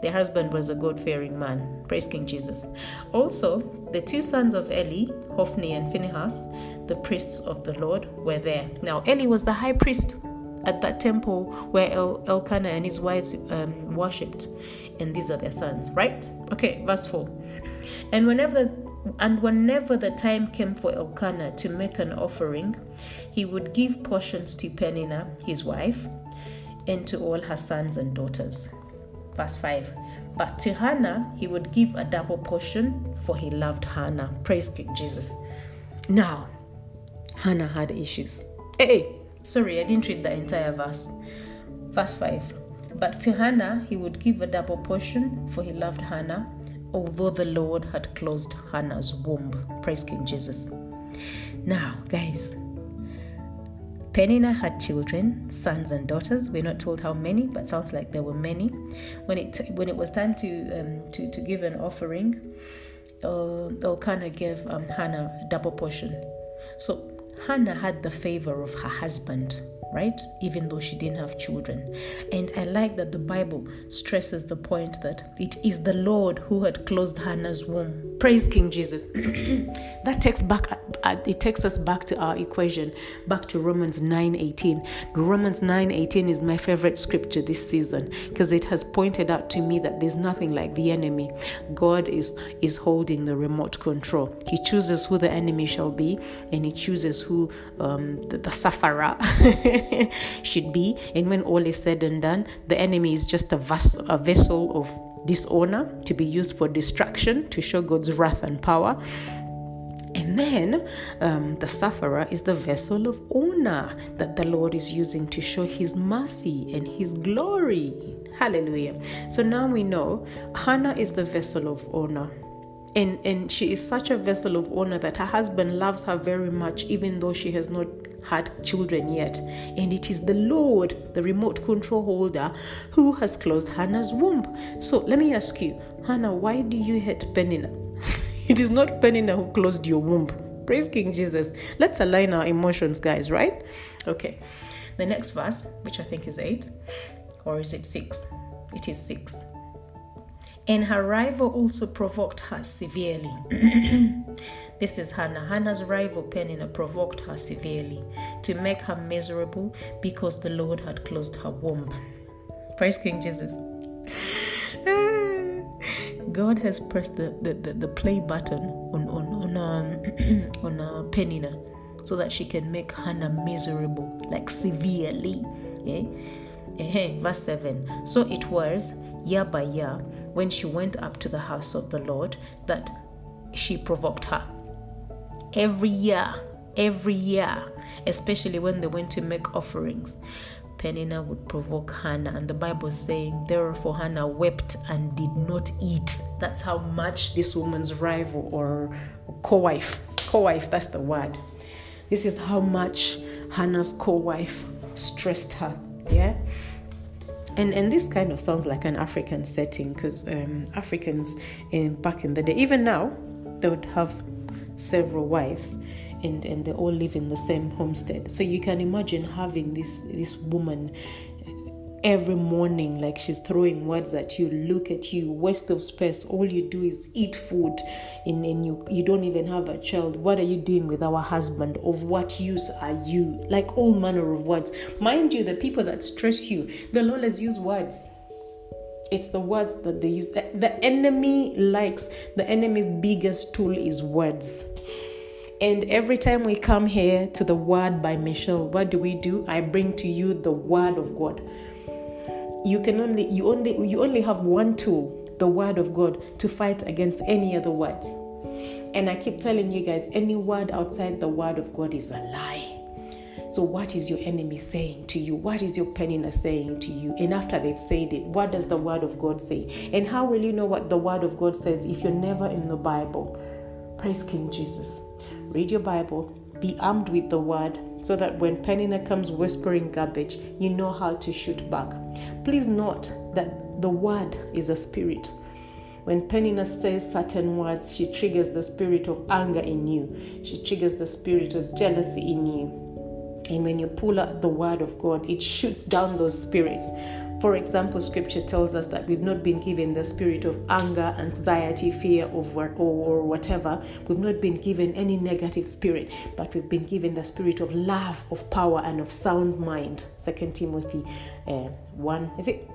Their husband was a God fearing man. Praise King Jesus. Also, the two sons of Eli, Hophni and Phinehas, the priests of the Lord, were there. Now, Eli was the high priest at that temple where El- Elkanah and his wives um, worshipped. And these are their sons, right? Okay, verse 4. And whenever and whenever the time came for Elkanah to make an offering, he would give portions to Peninnah, his wife, and to all her sons and daughters. Verse 5 But to Hannah he would give a double portion, for he loved Hannah. Praise Jesus. Now, Hannah had issues. Hey, sorry, I didn't read the entire verse. Verse 5 But to Hannah he would give a double portion, for he loved Hannah, although the Lord had closed Hannah's womb. Praise King Jesus. Now, guys, Peninnah had children, sons and daughters. We're not told how many, but sounds like there were many. When it when it was time to um, to to give an offering, uh, Elkanah gave um, Hannah a double portion. So Hannah had the favor of her husband right? Even though she didn't have children. And I like that the Bible stresses the point that it is the Lord who had closed Hannah's womb. Praise King Jesus. <clears throat> that takes back it takes us back to our equation, back to Romans 9:18. Romans 9:18 is my favorite scripture this season because it has pointed out to me that there's nothing like the enemy. God is is holding the remote control. He chooses who the enemy shall be, and he chooses who um, the, the sufferer <laughs> <laughs> should be. And when all is said and done, the enemy is just a, vas- a vessel of dishonor to be used for destruction, to show God's wrath and power. And then um, the sufferer is the vessel of honor that the Lord is using to show his mercy and his glory. Hallelujah. So now we know Hannah is the vessel of honor. And, and she is such a vessel of honor that her husband loves her very much, even though she has not had children yet. And it is the Lord, the remote control holder, who has closed Hannah's womb. So let me ask you, Hannah, why do you hate Penina? <laughs> it is not Penina who closed your womb. Praise King Jesus. Let's align our emotions, guys, right? Okay. The next verse, which I think is 8, or is it 6? It is 6. And her rival also provoked her severely. <clears throat> This is Hannah. Hannah's rival Peninnah provoked her severely to make her miserable because the Lord had closed her womb. Praise King Jesus. <laughs> God has pressed the, the, the, the, play button on on on um, <clears throat> on uh, Peninnah so that she can make Hannah miserable, like severely. Yeah? Uh-huh. Verse 7. So it was year by year when she went up to the house of the Lord that she provoked her every year, every year, especially when they went to make offerings. Penina would provoke Hannah, and the Bible is saying, Therefore, Hannah wept and did not eat. That's how much this woman's rival or co wife, co wife, that's the word. This is how much Hannah's co wife stressed her. Yeah? And, and this kind of sounds like an African setting because um, Africans in back in the day, even now, they would have several wives and, and they all live in the same homestead. So you can imagine having this this woman every morning like she's throwing words at you look at you waste of space all you do is eat food and, and you you don't even have a child what are you doing with our husband of what use are you like all manner of words mind you the people that stress you they'll always use words it's the words that they use. The, the enemy likes, the enemy's biggest tool is words. And every time we come here to the word by Michelle, what do we do? I bring to you the word of God. You can only you only you only have one tool, the word of God, to fight against any other words. And I keep telling you guys, any word outside the word of God is a lie. So, what is your enemy saying to you? What is your Peninnah saying to you? And after they've said it, what does the Word of God say? And how will you know what the Word of God says if you're never in the Bible? Praise King Jesus. Read your Bible, be armed with the Word, so that when Penina comes whispering garbage, you know how to shoot back. Please note that the Word is a spirit. When Penina says certain words, she triggers the spirit of anger in you, she triggers the spirit of jealousy in you. And when you pull out the word of God, it shoots down those spirits. For example, scripture tells us that we've not been given the spirit of anger, anxiety, fear, of or, or whatever. We've not been given any negative spirit, but we've been given the spirit of love, of power, and of sound mind. Second Timothy uh, 1, is it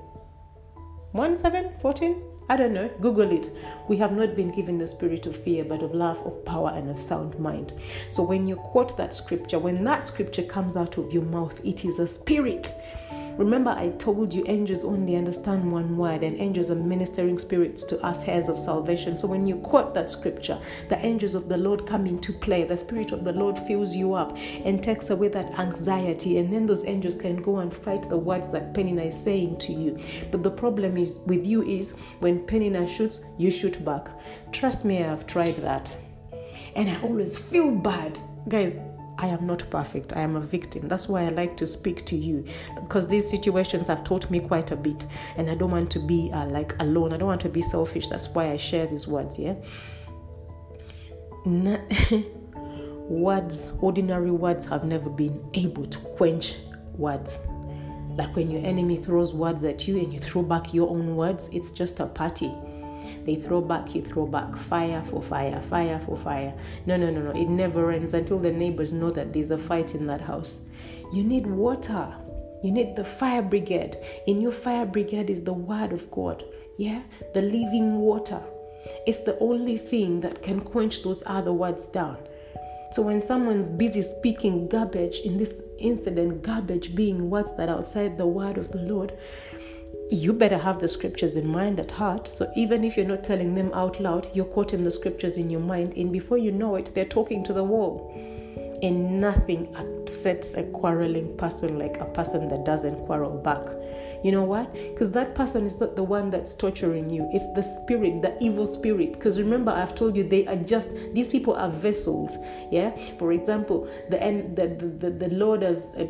1 7 14? I don't know, Google it. We have not been given the spirit of fear, but of love, of power, and of sound mind. So when you quote that scripture, when that scripture comes out of your mouth, it is a spirit. Remember, I told you angels only understand one word, and angels are ministering spirits to us, heirs of salvation. So when you quote that scripture, the angels of the Lord come into play. The Spirit of the Lord fills you up and takes away that anxiety, and then those angels can go and fight the words that Penina is saying to you. But the problem is with you is when Penina shoots, you shoot back. Trust me, I have tried that. And I always feel bad. Guys, I am not perfect. I am a victim. That's why I like to speak to you because these situations have taught me quite a bit, and I don't want to be uh, like alone. I don't want to be selfish. That's why I share these words. Yeah. <laughs> words, ordinary words, have never been able to quench words. Like when your enemy throws words at you and you throw back your own words, it's just a party they throw back, you throw back. Fire for fire, fire for fire. No, no, no, no. It never ends until the neighbors know that there's a fight in that house. You need water. You need the fire brigade. In your fire brigade is the word of God. Yeah? The living water. It's the only thing that can quench those other words down. So when someone's busy speaking garbage, in this incident, garbage being words that outside the word of the Lord, you better have the scriptures in mind at heart. So even if you're not telling them out loud, you're quoting the scriptures in your mind, and before you know it, they're talking to the wall. And nothing upsets a quarreling person like a person that doesn't quarrel back. You know what? Because that person is not the one that's torturing you. It's the spirit, the evil spirit. Because remember, I've told you they are just these people are vessels. Yeah. For example, the the the, the, the Lord has uh,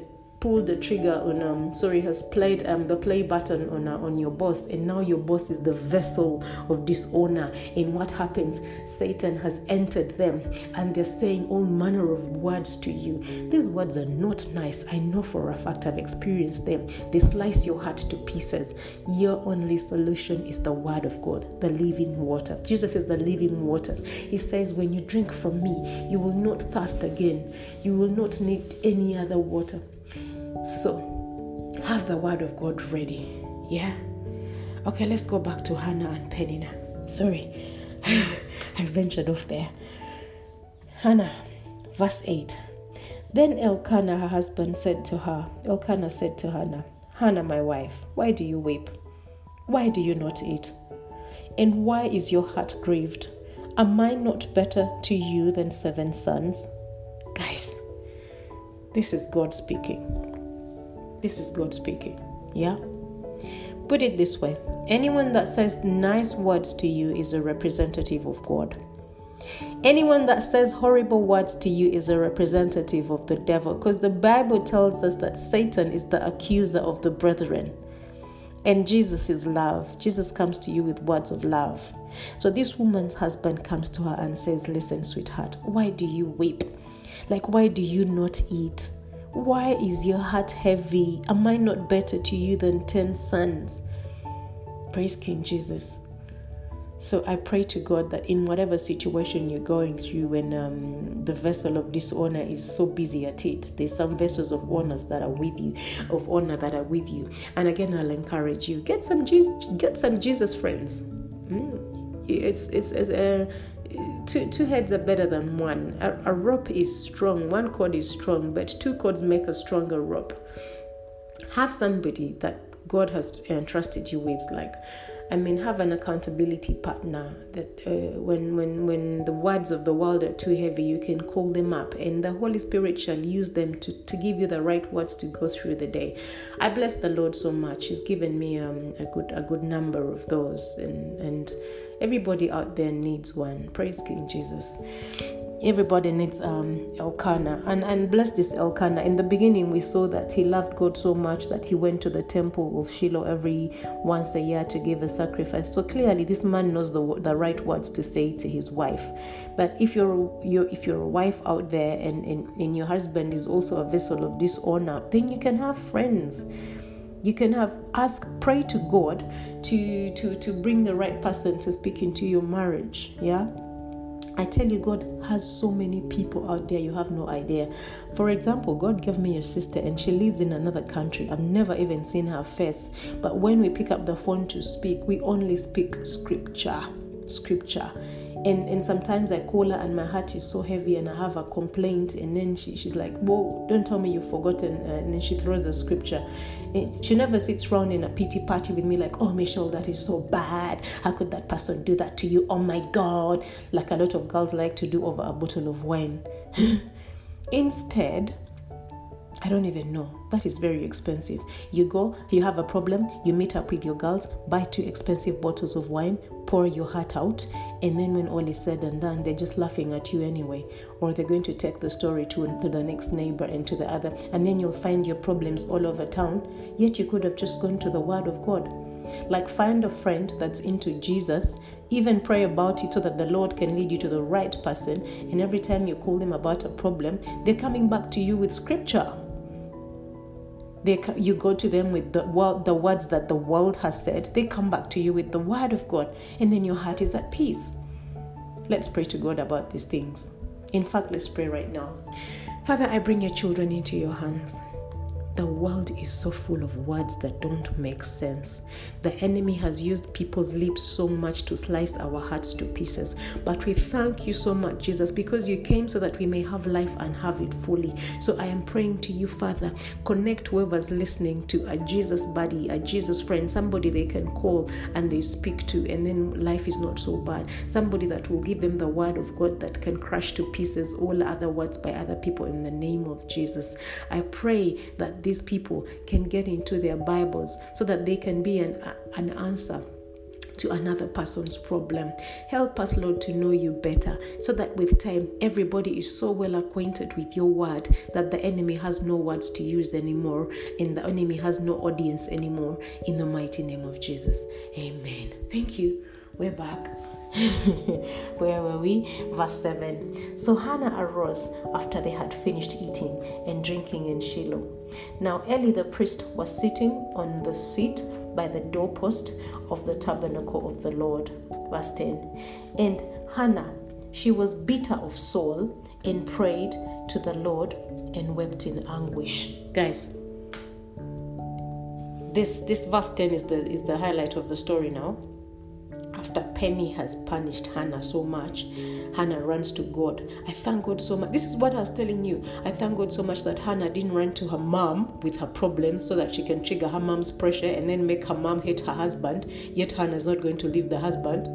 pulled the trigger on um sorry has played um the play button on uh, on your boss and now your boss is the vessel of dishonor and what happens. Satan has entered them and they're saying all manner of words to you. These words are not nice. I know for a fact i've experienced them. They slice your heart to pieces. Your only solution is the word of god the living water. Jesus is the living waters he says when you drink from me you will not thirst again. You will not need any other water so, have the word of God ready. Yeah? Okay, let's go back to Hannah and Penina. Sorry, <laughs> I ventured off there. Hannah, verse 8. Then Elkanah, her husband, said to her, Elkanah said to Hannah, Hannah, my wife, why do you weep? Why do you not eat? And why is your heart grieved? Am I not better to you than seven sons? Guys, this is God speaking. This is God speaking. Yeah? Put it this way anyone that says nice words to you is a representative of God. Anyone that says horrible words to you is a representative of the devil because the Bible tells us that Satan is the accuser of the brethren. And Jesus is love. Jesus comes to you with words of love. So this woman's husband comes to her and says, Listen, sweetheart, why do you weep? Like, why do you not eat? Why is your heart heavy? Am I not better to you than 10 sons? Praise King Jesus. So I pray to God that in whatever situation you're going through, when um, the vessel of dishonor is so busy at it, there's some vessels of honors that are with you, of honor that are with you. And again, I'll encourage you get some Jesus, get some Jesus friends. Mm. It's it's, it's uh, two, two heads are better than one. A, a rope is strong, one cord is strong, but two cords make a stronger rope. Have somebody that God has entrusted you with, like I mean, have an accountability partner that uh, when when when the words of the world are too heavy, you can call them up, and the Holy Spirit shall use them to to give you the right words to go through the day. I bless the Lord so much; He's given me um, a good a good number of those, and and everybody out there needs one. Praise King Jesus. everybody needs um, Elkanah. And, and bless this Elkanah. In the beginning, we saw that he loved God so much that he went to the temple of Shiloh every once a year to give a sacrifice. So clearly, this man knows the, the right words to say to his wife. But if you're, you're if you're a wife out there and, and, and your husband is also a vessel of dishonor, then you can have friends you can have ask pray to god to to to bring the right person to speak into your marriage yeah I tell you, God has so many people out there, you have no idea. For example, God gave me a sister and she lives in another country. I've never even seen her face. But when we pick up the phone to speak, we only speak scripture. Scripture and and sometimes I call her and my heart is so heavy and I have a complaint and then she, she's like whoa don't tell me you've forgotten and then she throws a scripture Eh, she never sits around in a pity party with me like oh Michelle that is so bad how could that person do that to you oh my god like a lot of girls like to do over a bottle of wine <laughs> instead I don't even know. That is very expensive. You go, you have a problem, you meet up with your girls, buy two expensive bottles of wine, pour your heart out, and then when all is said and done, they're just laughing at you anyway. Or they're going to take the story to, to the next neighbor and to the other, and then you'll find your problems all over town. Yet you could have just gone to the Word of God. Like find a friend that's into Jesus, even pray about it so that the Lord can lead you to the right person. And every time you call them about a problem, they're coming back to you with scripture. They, you go to them with the, well, the words that the world has said. They come back to you with the word of God, and then your heart is at peace. Let's pray to God about these things. In fact, let's pray right now. Father, I bring your children into your hands. The world is so full of words that don't make sense. The enemy has used people's lips so much to slice our hearts to pieces. But we thank you so much, Jesus, because you came so that we may have life and have it fully. So I am praying to you, Father, connect whoever's listening to a Jesus buddy, a Jesus friend, somebody they can call and they speak to, and then life is not so bad. Somebody that will give them the word of God that can crush to pieces all other words by other people in the name of Jesus. I pray that these people can get into their Bibles so that they can be an, an answer to another person's problem. Help us, Lord, to know you better so that with time everybody is so well acquainted with your word that the enemy has no words to use anymore and the enemy has no audience anymore. In the mighty name of Jesus. Amen. Thank you. We're back. <laughs> Where were we? Verse 7. So Hannah arose after they had finished eating and drinking in Shiloh. Now Eli the priest was sitting on the seat by the doorpost of the tabernacle of the Lord. Verse 10. And Hannah, she was bitter of soul and prayed to the Lord and wept in anguish. Guys, this this verse 10 is the is the highlight of the story now after Penny has punished Hannah so much, Hannah runs to God. I thank God so much. This is what I was telling you. I thank God so much that Hannah didn't run to her mom with her problems so that she can trigger her mom's pressure and then make her mom hate her husband. Yet Hannah is not going to leave the husband.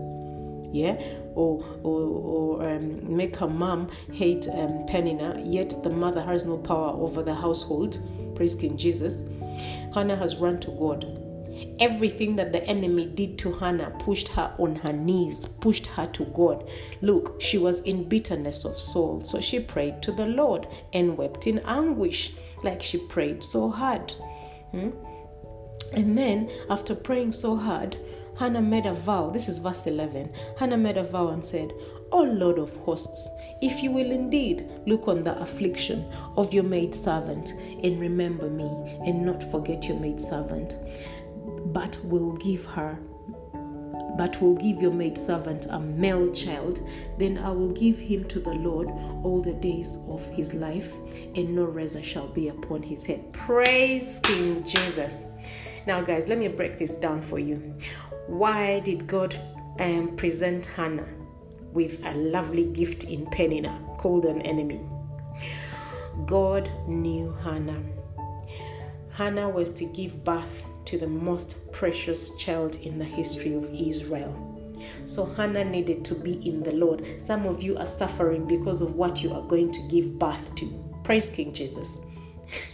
Yeah, or or, or um, make her mom hate um, Penina. Yet the mother has no power over the household. Praise King Jesus. Hannah has run to God Everything that the enemy did to Hannah pushed her on her knees, pushed her to God. Look, she was in bitterness of soul, so she prayed to the Lord and wept in anguish, like she prayed so hard. Hmm? And then, after praying so hard, Hannah made a vow. This is verse 11. Hannah made a vow and said, O Lord of hosts, if you will indeed look on the affliction of your maid servant and remember me and not forget your maid servant, but will give her but will give your maidservant a male child, then I will give him to the Lord all the days of his life, and no razor shall be upon his head. Praise King Jesus. Now, guys, let me break this down for you. Why did God um, present Hannah with a lovely gift in Penina called an enemy? God knew Hannah. Hannah was to give birth to the most precious child in the history of Israel. So Hannah needed to be in the Lord. Some of you are suffering because of what you are going to give birth to. Praise King Jesus.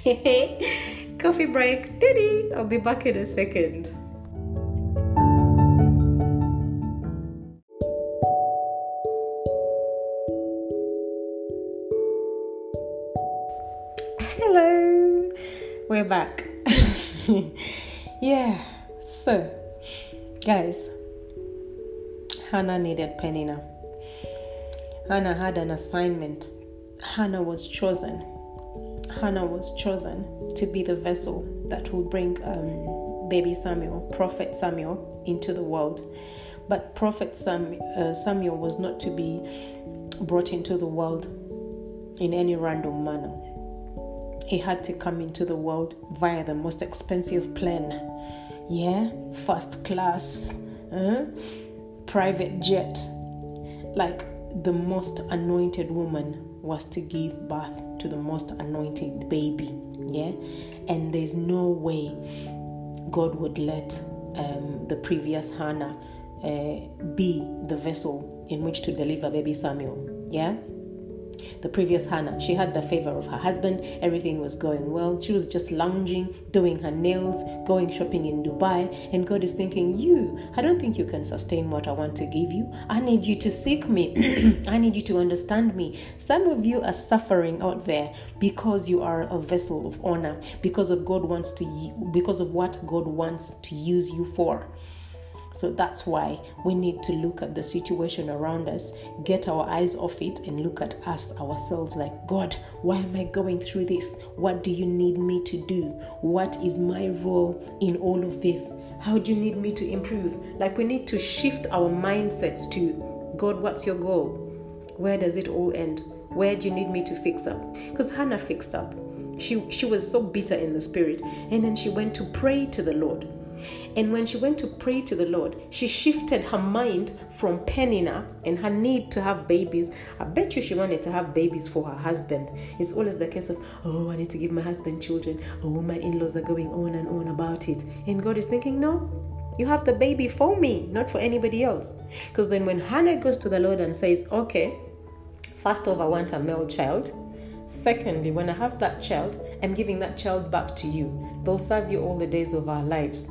<laughs> Coffee break. Diddy. I'll be back in a second. Hello. We're back. <laughs> yeah, so guys, Hannah needed Penina. Hannah had an assignment. Hannah was chosen. Hannah was chosen to be the vessel that will bring um, baby Samuel, prophet Samuel, into the world. But prophet Sam, uh, Samuel was not to be brought into the world in any random manner. He had to come into the world via the most expensive plane. Yeah, first class, uh, private jet. Like the most anointed woman was to give birth to the most anointed baby. Yeah, and there's no way God would let um, the previous Hannah uh, be the vessel in which to deliver baby Samuel. Yeah, the previous Hannah. She had the favor of her husband. Everything was going well. She was just lounging, doing her nails, going shopping in Dubai. And God is thinking, You, I don't think you can sustain what I want to give you. I need you to seek me. <clears throat> I need you to understand me. Some of you are suffering out there because you are a vessel of honor, because of God wants to because of what God wants to use you for. So that's why we need to look at the situation around us, get our eyes off it, and look at us ourselves like, God, why am I going through this? What do you need me to do? What is my role in all of this? How do you need me to improve? Like, we need to shift our mindsets to God, what's your goal? Where does it all end? Where do you need me to fix up? Because Hannah fixed up. She, she was so bitter in the spirit. And then she went to pray to the Lord. And when she went to pray to the Lord, she shifted her mind from Penina and her need to have babies. I bet you she wanted to have babies for her husband. It's always the case of, oh, I need to give my husband children. Oh, my in laws are going on and on about it. And God is thinking, no, you have the baby for me, not for anybody else. Because then when Hannah goes to the Lord and says, okay, first off, I want a male child. Secondly, when I have that child, I'm giving that child back to you. They'll serve you all the days of our lives.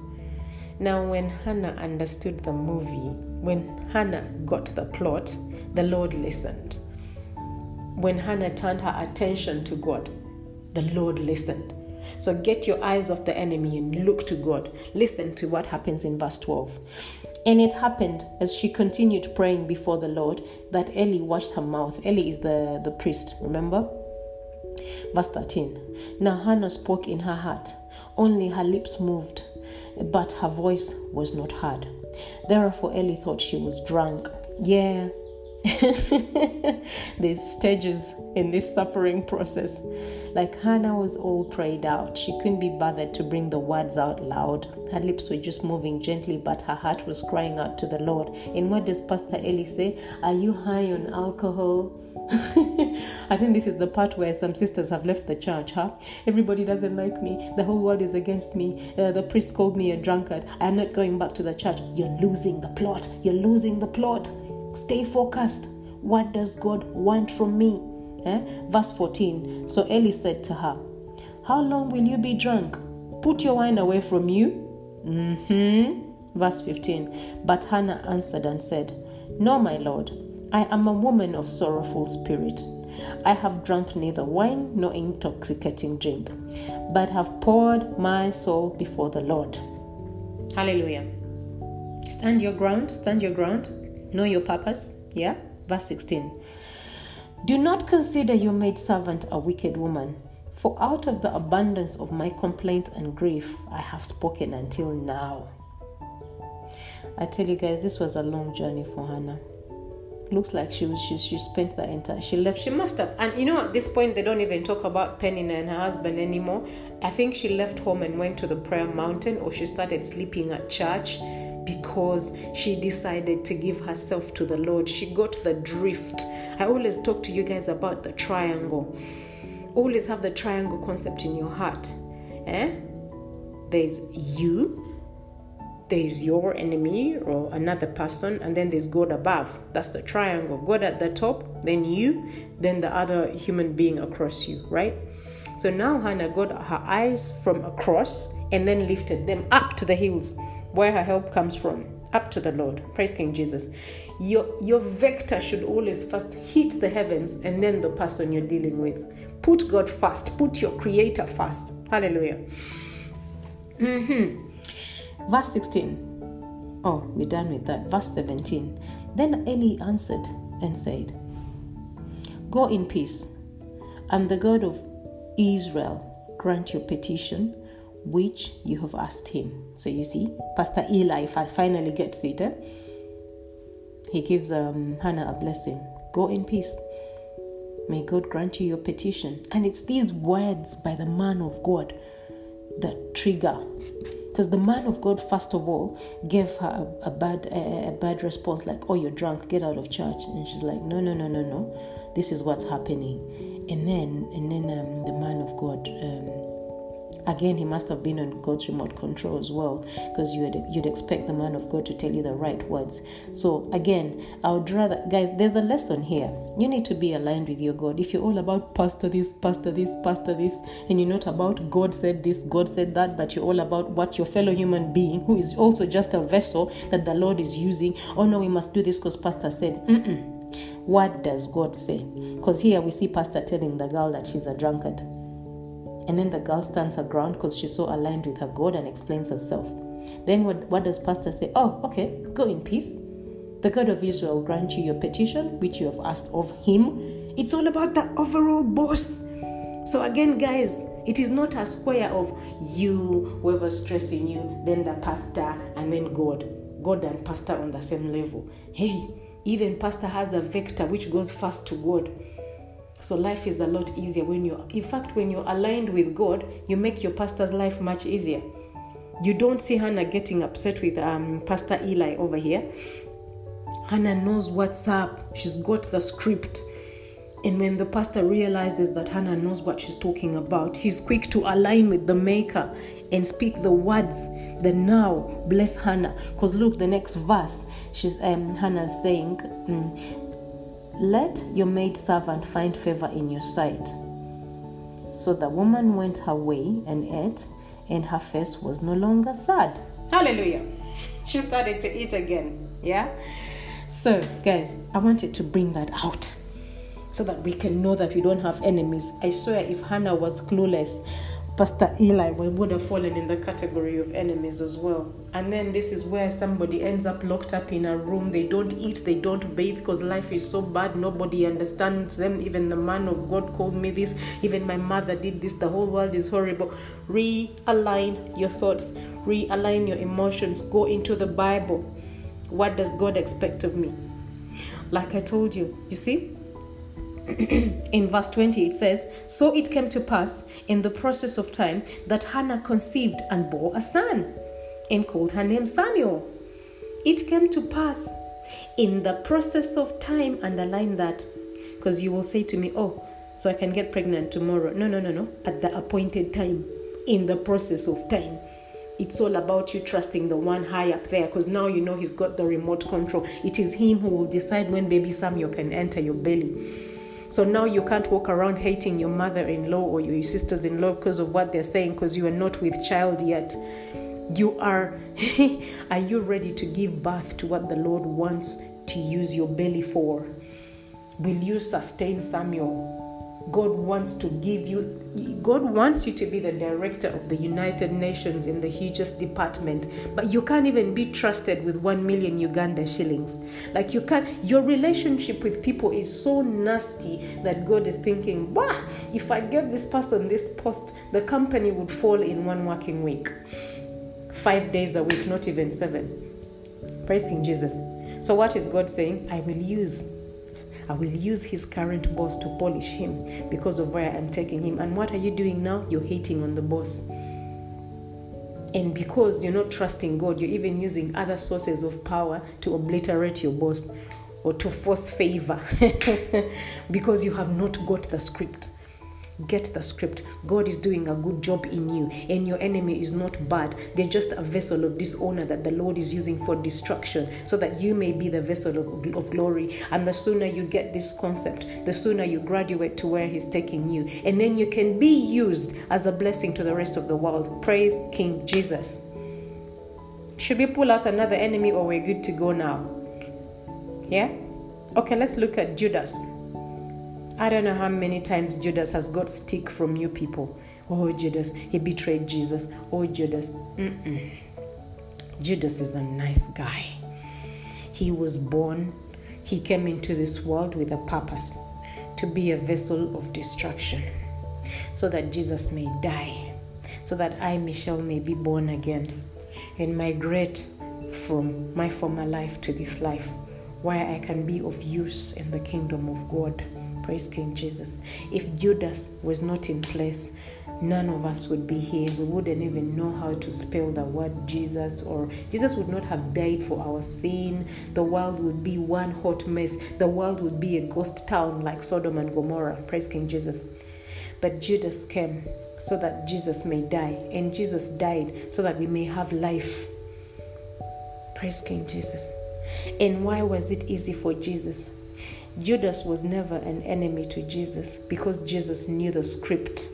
Now, when Hannah understood the movie, when Hannah got the plot, the Lord listened. When Hannah turned her attention to God, the Lord listened. So get your eyes off the enemy and look to God. Listen to what happens in verse 12. And it happened as she continued praying before the Lord that Eli watched her mouth. Eli is the, the priest, remember? Verse 13. Now Hannah spoke in her heart, only her lips moved but her voice was not heard. Therefore, Ellie thought she was drunk. Yeah, <laughs> there's stages in this suffering process. Like Hannah was all prayed out. She couldn't be bothered to bring the words out loud. Her lips were just moving gently, but her heart was crying out to the Lord. And what does Pastor Ellie say? Are you high on alcohol? <laughs> I think this is the part where some sisters have left the church, huh? Everybody doesn't like me. The whole world is against me. Uh, the priest called me a drunkard. I'm not going back to the church. You're losing the plot. You're losing the plot. Stay focused. What does God want from me? Eh? Verse 14. So Eli said to her, How long will you be drunk? Put your wine away from you. Mm-hmm. Verse 15. But Hannah answered and said, No, my Lord. I am a woman of sorrowful spirit. I have drunk neither wine nor intoxicating drink, but have poured my soul before the Lord. Hallelujah. Stand your ground, stand your ground, know your purpose. Yeah? Verse 16. Do not consider your maid servant a wicked woman, for out of the abundance of my complaint and grief I have spoken until now. I tell you guys, this was a long journey for Hannah looks like she was she, she spent the entire she left she must have and you know at this point they don't even talk about Penina and her husband anymore. I think she left home and went to the prayer mountain or she started sleeping at church because she decided to give herself to the Lord. She got the drift. I always talk to you guys about the triangle. Always have the triangle concept in your heart. Eh? There's you there's your enemy or another person, and then there's God above. That's the triangle. God at the top, then you, then the other human being across you, right? So now Hannah got her eyes from across and then lifted them up to the hills where her help comes from, up to the Lord. Praise King Jesus. Your, your vector should always first hit the heavens and then the person you're dealing with. Put God first. Put your Creator first. Hallelujah. Mm-hmm. Verse 16. Oh, we're done with that. Verse 17. Then Eli answered and said, Go in peace, and the God of Israel grant your petition which you have asked him. So you see, Pastor Eli finally gets it. Eh? He gives um, Hannah a blessing. Go in peace. May God grant you your petition. And it's these words by the man of God that trigger. Because the man of God, first of all, gave her a, a bad a, a, bad response, like, "Oh, you're drunk. Get out of church." And she's like, "No, no, no, no, no. This is what's happening." And then, and then um, the man of God um, again he must have been on god's remote control as well because you would, you'd expect the man of god to tell you the right words. So again i would rather guys there's a lesson here. You need to be aligned with your god. If you're all about pastor this pastor this pastor this and you're not about god said this god said that but you're all about what your fellow human being who is also just a vessel that the lord is using oh no we must do this because pastor said Mm-mm. what does god say? Because here we see pastor telling the girl that she's a drunkard and then the girl stands her ground because she's so aligned with her God and explains herself. Then what, what does Pastor say? Oh, okay, go in peace. The God of Israel will grant you your petition, which you have asked of him. It's all about the overall boss. So again, guys, it is not a square of you, whoever's stressing you, then the pastor, and then God. God and pastor on the same level. Hey, even pastor has a vector which goes first to God. So life is a lot easier when you in fact when you're aligned with God, you make your pastor's life much easier. You don't see Hannah getting upset with um, Pastor Eli over here. Hannah knows what's up. She's got the script. And when the pastor realizes that Hannah knows what she's talking about, he's quick to align with the maker and speak the words the now bless Hannah. Because look, the next verse, she's um, Hannah's saying, mm, let your maid servant find favor in your sight. So the woman went her way and ate, and her face was no longer sad. Hallelujah. She started to eat again. Yeah? So, guys, I wanted to bring that out so that we can know that we don't have enemies. I swear, if Hannah was clueless, Pastor Eli would have fallen in the category of enemies as well. And then this is where somebody ends up locked up in a room. They don't eat, they don't bathe because life is so bad. Nobody understands them. Even the man of God called me this. Even my mother did this. The whole world is horrible. Realign your thoughts, realign your emotions. Go into the Bible. What does God expect of me? Like I told you, you see, in verse 20 it says so it came to pass in the process of time that hannah conceived and bore a son and called her name samuel. It came to pass in the process of time underline that because you will say to me oh so i can get pregnant tomorrow. No no no no. At the appointed time. In the process of time. It's all about you trusting the one high up there because now you know he's got the remote control. It is him who will decide when baby Samuel can enter your belly. So now you can't walk around hating your mother in law or your sisters in law because of what they're saying because you are not with child yet. You are, <laughs> are you ready to give birth to what the Lord wants to use your belly for? Will you sustain Samuel? God wants to give you, God wants you to be the director of the United Nations in the hugest department, but you can't even be trusted with one million Uganda shillings. Like you can't, your relationship with people is so nasty that God is thinking, wow, if I give this person this post, the company would fall in one working week. Five days a week, not even seven. Praise King Jesus. So, what is God saying? I will use I will use his current boss to polish him because of where I'm taking him. And what are you doing now? You're hating on the boss. And because you're not trusting God, you're even using other sources of power to obliterate your boss or to force favor <laughs> because you have not got the script. Get the script. God is doing a good job in you, and your enemy is not bad. They're just a vessel of dishonor that the Lord is using for destruction so that you may be the vessel of, of glory. And the sooner you get this concept, the sooner you graduate to where He's taking you. And then you can be used as a blessing to the rest of the world. Praise King Jesus. Should we pull out another enemy or we're good to go now? Yeah? Okay, let's look at Judas. I don't know how many times Judas has got stick from you people. Oh, Judas, he betrayed Jesus. Oh, Judas. Mm-mm. Judas is a nice guy. He was born, he came into this world with a purpose to be a vessel of destruction so that Jesus may die, so that I, Michelle, may be born again and migrate from my former life to this life where I can be of use in the kingdom of God. Praise King Jesus. If Judas was not in place, none of us would be here. We wouldn't even know how to spell the word Jesus, or Jesus would not have died for our sin. The world would be one hot mess. The world would be a ghost town like Sodom and Gomorrah. Praise King Jesus. But Judas came so that Jesus may die, and Jesus died so that we may have life. Praise King Jesus. And why was it easy for Jesus? Judas was never an enemy to Jesus because Jesus knew the script.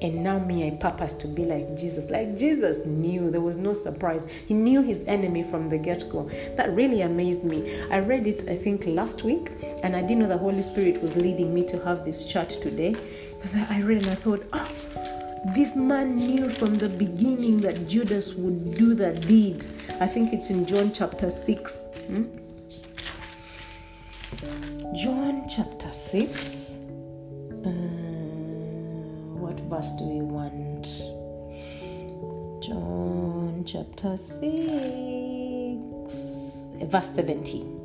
And now, me, I purpose to be like Jesus. Like Jesus knew, there was no surprise. He knew his enemy from the get go. That really amazed me. I read it, I think, last week, and I didn't know the Holy Spirit was leading me to have this chat today because I read and I thought, oh, this man knew from the beginning that Judas would do that deed. I think it's in John chapter 6. Hmm? John chapter 6. Uh, what verse do we want? John chapter 6, verse 17.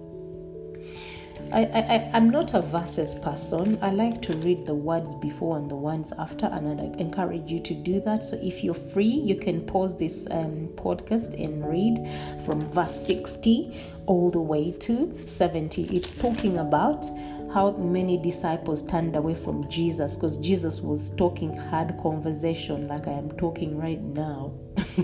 I, I, I'm not a verses person. I like to read the words before and the ones after, and I encourage you to do that. So if you're free, you can pause this um, podcast and read from verse 60 all the way to 70. It's talking about how many disciples turned away from Jesus because Jesus was talking hard conversation like I am talking right now. <laughs>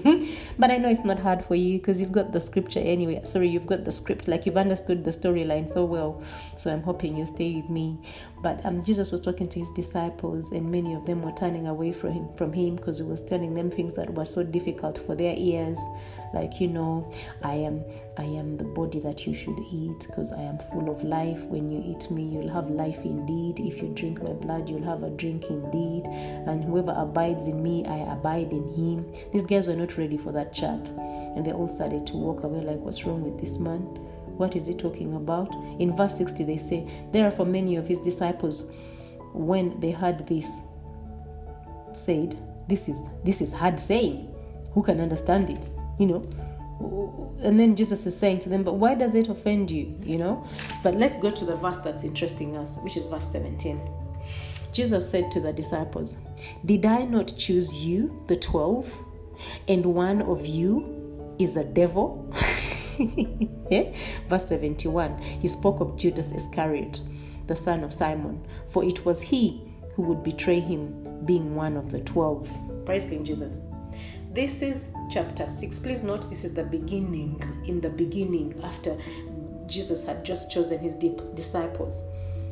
but I know it's not hard for you because you've got the scripture anyway. Sorry, you've got the script, like you've understood the storyline so well. So I'm hoping you stay with me. But um, Jesus was talking to his disciples, and many of them were turning away from him from him because he was telling them things that were so difficult for their ears, like you know, I am I am the body that you should eat because I am full of life. When you eat me, you'll have life indeed. If you drink my blood, you'll have a drink indeed. And whoever abides in me, I abide in him. These guys were not ready for that chat. And they all started to walk away like, what's wrong with this man? What is he talking about? In verse 60, they say, Therefore, many of his disciples, when they heard this, said, This is this is hard saying. Who can understand it? You know, and then Jesus is saying to them, But why does it offend you? You know? But let's go to the verse that's interesting us, which is verse 17. Jesus said to the disciples, Did I not choose you, the twelve, and one of you is a devil? yeah? <laughs> Verse 71 He spoke of Judas Iscariot, the son of Simon, for it was he who would betray him, being one of the twelve. Praise King Jesus. This is chapter 6. Please note this is the beginning, in the beginning, after Jesus had just chosen his disciples.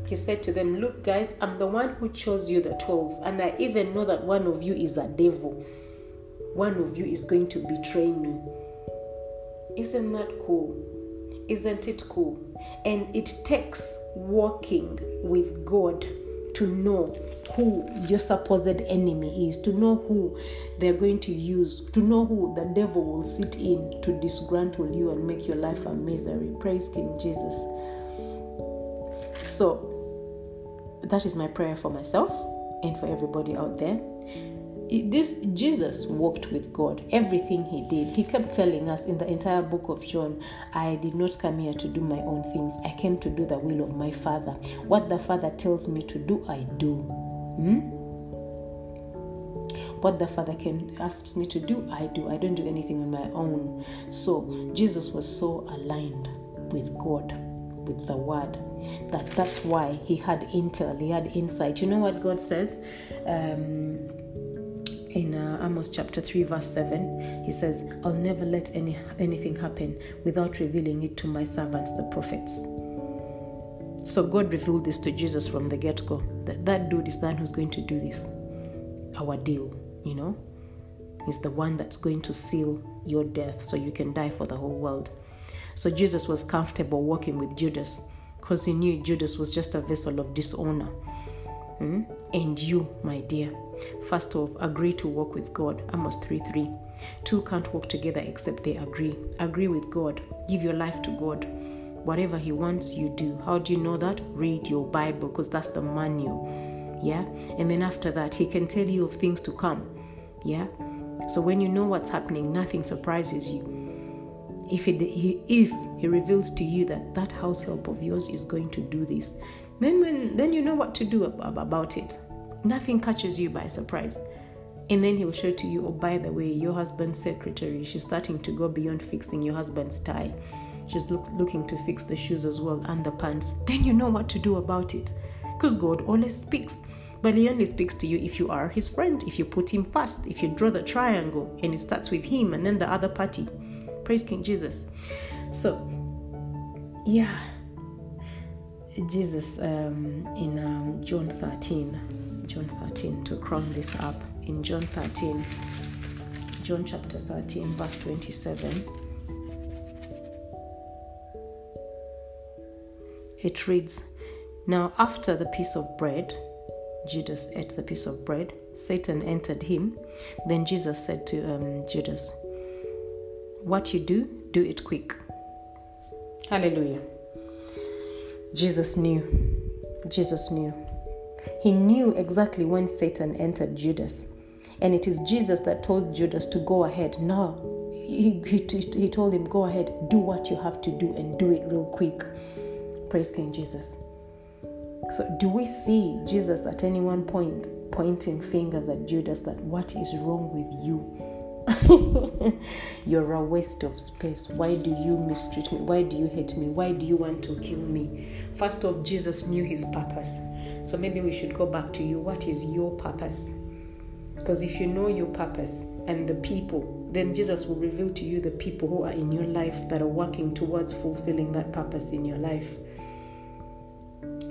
He said to them, Look, guys, I'm the one who chose you, the 12, and I even know that one of you is a devil. One of you is going to betray me. Isn't that cool? Isn't it cool? And it takes walking with God to know who your supposed enemy is, to know who they're going to use, to know who the devil will sit in to disgruntle you and make your life a misery. Praise King Jesus. So, that is my prayer for myself and for everybody out there this Jesus walked with God. Everything he did, he kept telling us in the entire book of John, I did not come here to do my own things. I came to do the will of my Father. What the Father tells me to do, I do. Hmm? What the Father can asks me to do, I do. I don't do anything on my own. So Jesus was so aligned with God, with the Word, that that's why he had intel, he had insight. You know what God says? Um, in uh, Amos chapter 3 verse 7 he says I'll never let any anything happen without revealing it to my servants the prophets. So God revealed this to Jesus from the get-go that that dude is the one who's going to do this. Our deal you know? Is the one that's going to seal your death so you can die for the whole world. So Jesus was comfortable working with Judas because he knew Judas was just a vessel of dishonor Hmm? And you, my dear, first off, agree to walk with God. Amos 3 3. Two can't walk together except they agree. Agree with God. Give your life to God. Whatever He wants, you do. How do you know that? Read your Bible because that's the manual. Yeah? And then after that, He can tell you of things to come. Yeah? So when you know what's happening, nothing surprises you. If he, if he reveals to you that that house help of yours is going to do this, then when then you know what to do about it. Nothing catches you by surprise. And then he'll show to you, oh, by the way, your husband's secretary, she's starting to go beyond fixing your husband's tie. She's look, looking to fix the shoes as well and the pants. Then you know what to do about it. Because God always speaks. But he only speaks to you if you are his friend, if you put him first, if you draw the triangle and it starts with him and then the other party. Praise King Jesus. So, yeah. Jesus um, in um, John 13, John 13, to crown this up, in John 13, John chapter 13, verse 27, it reads, Now after the piece of bread, Judas ate the piece of bread, Satan entered him. Then Jesus said to um, Judas, What you do, do it quick. Hallelujah. Jesus knew. Jesus knew. He knew exactly when Satan entered Judas. And it is Jesus that told Judas to go ahead. No, he, he, he told him, Go ahead, do what you have to do, and do it real quick. Praise King Jesus. So, do we see Jesus at any one point pointing fingers at Judas that what is wrong with you? <laughs> You're a waste of space. Why do you mistreat me? Why do you hate me? Why do you want to kill me? First off, Jesus knew his purpose. So maybe we should go back to you. What is your purpose? Because if you know your purpose and the people, then Jesus will reveal to you the people who are in your life that are working towards fulfilling that purpose in your life.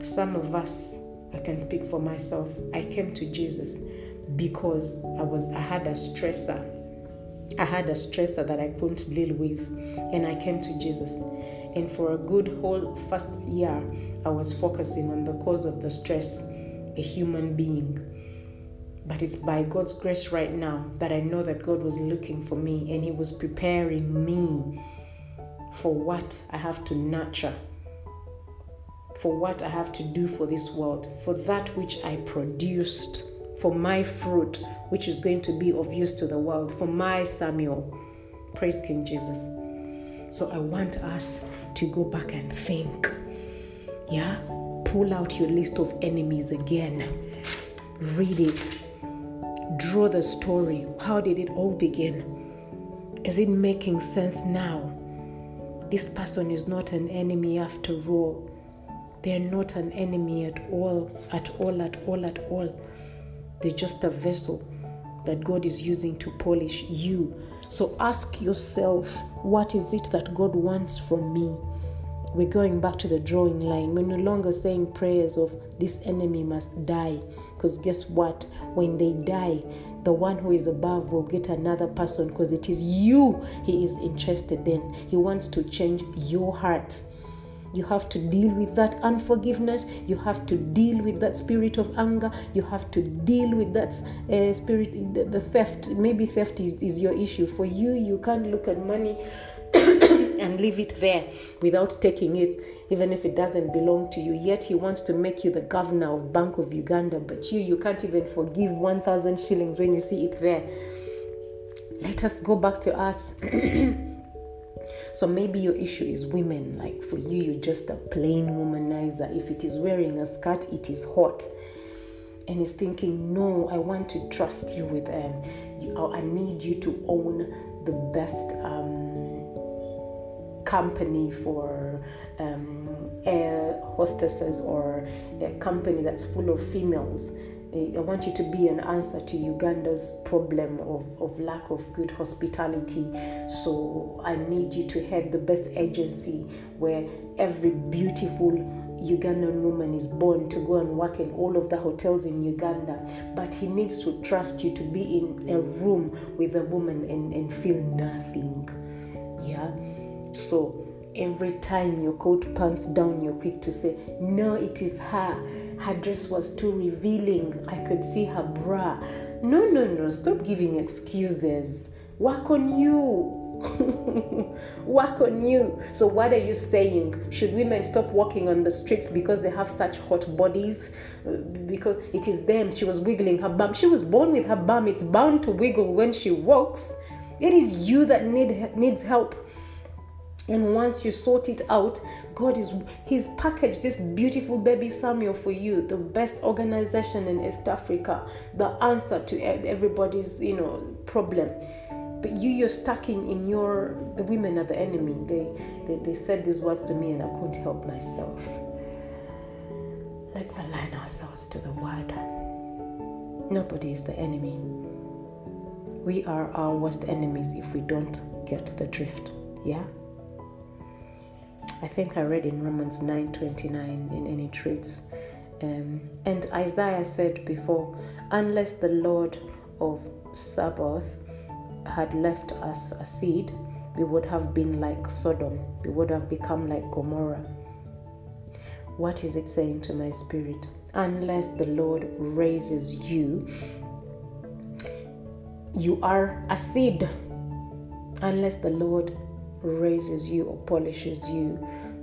Some of us, I can speak for myself, I came to Jesus because I was I had a stressor I had a stressor that I couldn't deal with, and I came to Jesus. And for a good whole first year, I was focusing on the cause of the stress, a human being. But it's by God's grace right now that I know that God was looking for me and He was preparing me for what I have to nurture, for what I have to do for this world, for that which I produced for my fruit, which is going to be of use to the world, for my Samuel. Praise King Jesus. So I want us to go back and think. Yeah? Pull out your list of enemies again. Read it. Draw the story. How did it all begin? Is it making sense now? This person is not an enemy after all. They're not an enemy at all, at all, at all, at all. They're just a vessel that God is using to polish you. So ask yourself, what is it that God wants from me? We're going back to the drawing line. We're no longer saying prayers of this enemy must die. Because guess what? When they die, the one who is above will get another person because it is you he is interested in. He wants to change your heart. You have to deal with that unforgiveness. You have to deal with that spirit of anger. You have to deal with that uh, spirit, the, the, theft. Maybe theft is, is your issue. For you, you can't look at money <coughs> and leave it there without taking it, even if it doesn't belong to you. Yet he wants to make you the governor of Bank of Uganda, but you, you can't even forgive 1,000 shillings when you see it there. Let us go back to us. <coughs> So maybe your issue is women. Like for you, you're just a plain womanizer. If it is wearing a skirt, it is hot. And he's thinking, no, I want to trust you with um, I need you to own the best um, company for um, air hostesses or a company that's full of females I want you to be an answer to Uganda's problem of, of lack of good hospitality. So I need you to head the best agency where every beautiful Ugandan woman is born to go and work in all of the hotels in Uganda. But he needs to trust you to be in a room with a woman and, and feel nothing. Yeah. So every time your coat pants down, you're quick to say, No, it is her. Her dress was too revealing. I could see her bra. No, no, no. Stop giving excuses. Work on you. <laughs> work on you. So, what are you saying? Should women stop walking on the streets because they have such hot bodies? Uh, because it is them. She was wiggling her bum. She was born with her bum. It's bound to wiggle when she walks. It is you that need needs help. And once you sort it out, God is He's packaged this beautiful baby Samuel for you, the best organization in East Africa, the answer to everybody's you know problem. But you, you're stuck in, in your the women are the enemy. They, they they said these words to me and I couldn't help myself. Let's align ourselves to the word. Nobody is the enemy. We are our worst enemies if we don't get the drift. Yeah? I think I read in Romans 9:29 in any traits. Um, and Isaiah said before, unless the Lord of Sabaoth had left us a seed, we would have been like Sodom. We would have become like Gomorrah. What is it saying to my spirit? Unless the Lord raises you, you are a seed. Unless the Lord raises you or polishes you,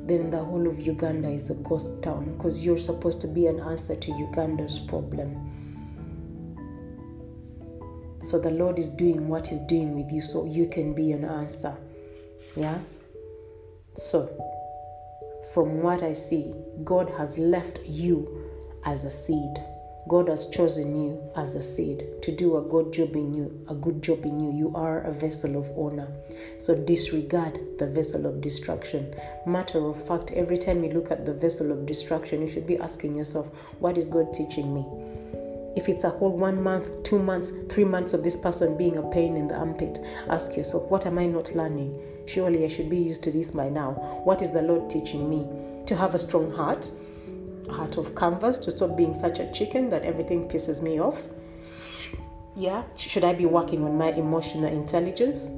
then the whole of Uganda is a ghost town because you're supposed to be an answer to Uganda's problem. So the Lord is doing what He's doing with you so you can be an answer. Yeah? So, from what I see, God has left you as a seed. God has chosen you as a seed to do a good job in you, a good job in you. You are a vessel of honor. So disregard the vessel of destruction. Matter of fact, every time you look at the vessel of destruction, you should be asking yourself, what is God teaching me? If it's a whole one month, two months, three months of this person being a pain in the armpit, ask yourself, what am I not learning? Surely I should be used to this by now. What is the Lord teaching me? To have a strong heart, heart of canvas to stop being such a chicken that everything pisses me off? Yeah, should I be working on my emotional intelligence?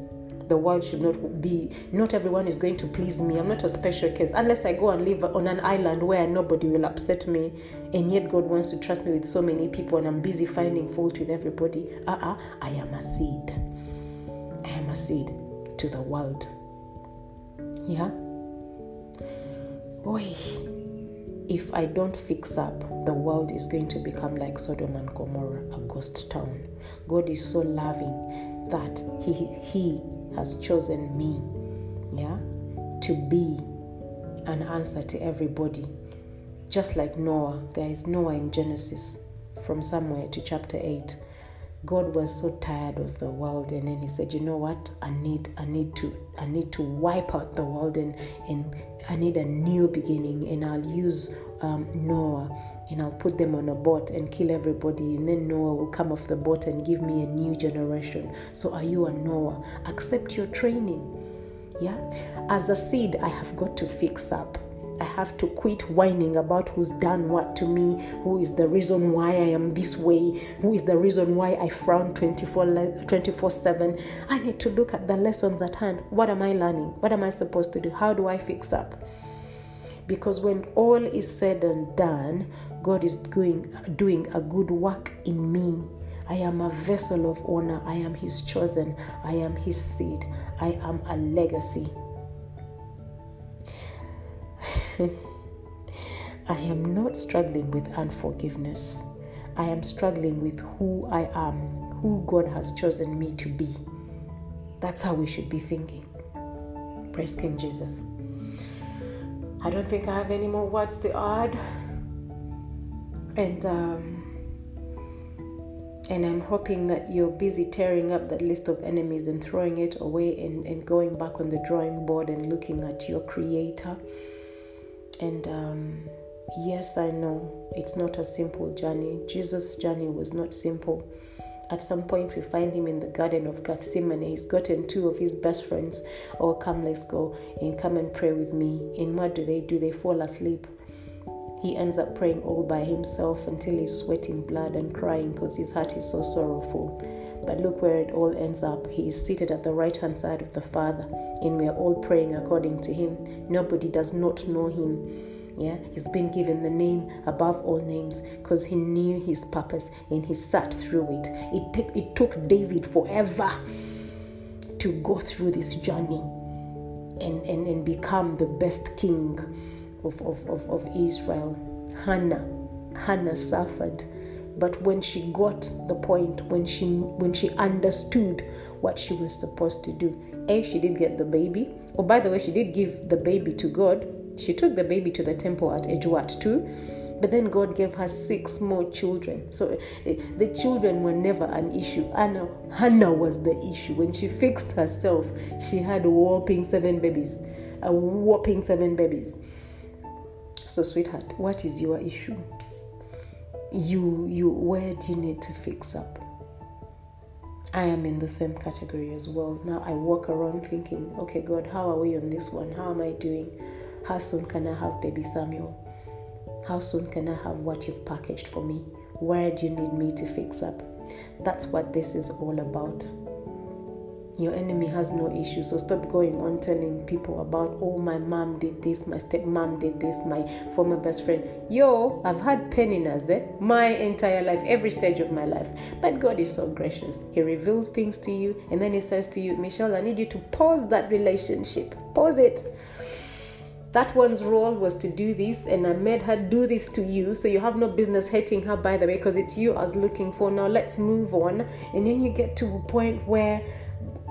The world should not be, not everyone is going to please me. I'm not a special case unless I go and live on an island where nobody will upset me. And yet, God wants to trust me with so many people, and I'm busy finding fault with everybody. Uh uh-uh, uh, I am a seed. I am a seed to the world. Yeah? Oi if I don't fix up, the world is going to become like Sodom and Gomorrah, a ghost town. God is so loving that He He has chosen me, yeah, to be an answer to everybody. Just like Noah, guys, Noah in Genesis, from somewhere to chapter 8. God was so tired of the world and then he said, you know what? I need I need to I need to wipe out the world and, and I need a new beginning and I'll use um, Noah and I'll put them on a boat and kill everybody and then Noah will come off the boat and give me a new generation. So are you a Noah? Accept your training. Yeah? As a seed, I have got to fix up. I have to quit whining about who's done what to me, who is the reason why I am this way, who is the reason why I frown 24 24 7. I need to look at the lessons at hand. What am I learning? What am I supposed to do? How do I fix up? Because when all is said and done, God is doing, doing a good work in me. I am a vessel of honor. I am His chosen. I am His seed. I am a legacy. <laughs> I am not struggling with unforgiveness. I am struggling with who I am, who God has chosen me to be. That's how we should be thinking. Praise King Jesus. I don't think I have any more words to add. And um, and I'm hoping that you're busy tearing up that list of enemies and throwing it away and, and going back on the drawing board and looking at your creator and um, yes, I know it's not a simple journey. Jesus' journey was not simple. At some point, we find him in the Garden of Gethsemane. He's gotten two of his best friends. Oh, come, let's go and come and pray with me. And what do they do? They fall asleep. he ends up praying all by himself until he's sweating blood and crying because his heart is so sorrowful. But look where it all ends up. He is seated at the right hand side of the Father, and we are all praying according to him. Nobody does not know him. Yeah, he's been given the name above all names because he knew his purpose and he sat through it. It, t- it took David forever to go through this journey and, and, and become the best king of, of, of, of Israel. Hannah, Hannah suffered. But when she got the point, when she when she understood what she was supposed to do, A, she did get the baby. Oh, by the way, she did give the baby to God. She took the baby to the temple at Ejwat too. But then God gave her six more children. So eh, the children were never an issue. Anna, Hannah was the issue. When she fixed herself, she had a whopping seven babies. A whopping seven babies. So, sweetheart, what is your issue? You, you, where do you need to fix up? I am in the same category as well. Now I walk around thinking, okay, God, how are we on this one? How am I doing? How soon can I have baby Samuel? How soon can I have what you've packaged for me? Where do you need me to fix up? That's what this is all about. Your enemy has no issue, so stop going on telling people about, oh, my mom did this, my stepmom did this, my former best friend. Yo, I've had Peninnahs eh? my entire life, every stage of my life. But God is so gracious. He reveals things to you, and then He says to you, Michelle, I need you to pause that relationship. Pause it that one's role was to do this and i made her do this to you so you have no business hating her by the way because it's you i was looking for now let's move on and then you get to a point where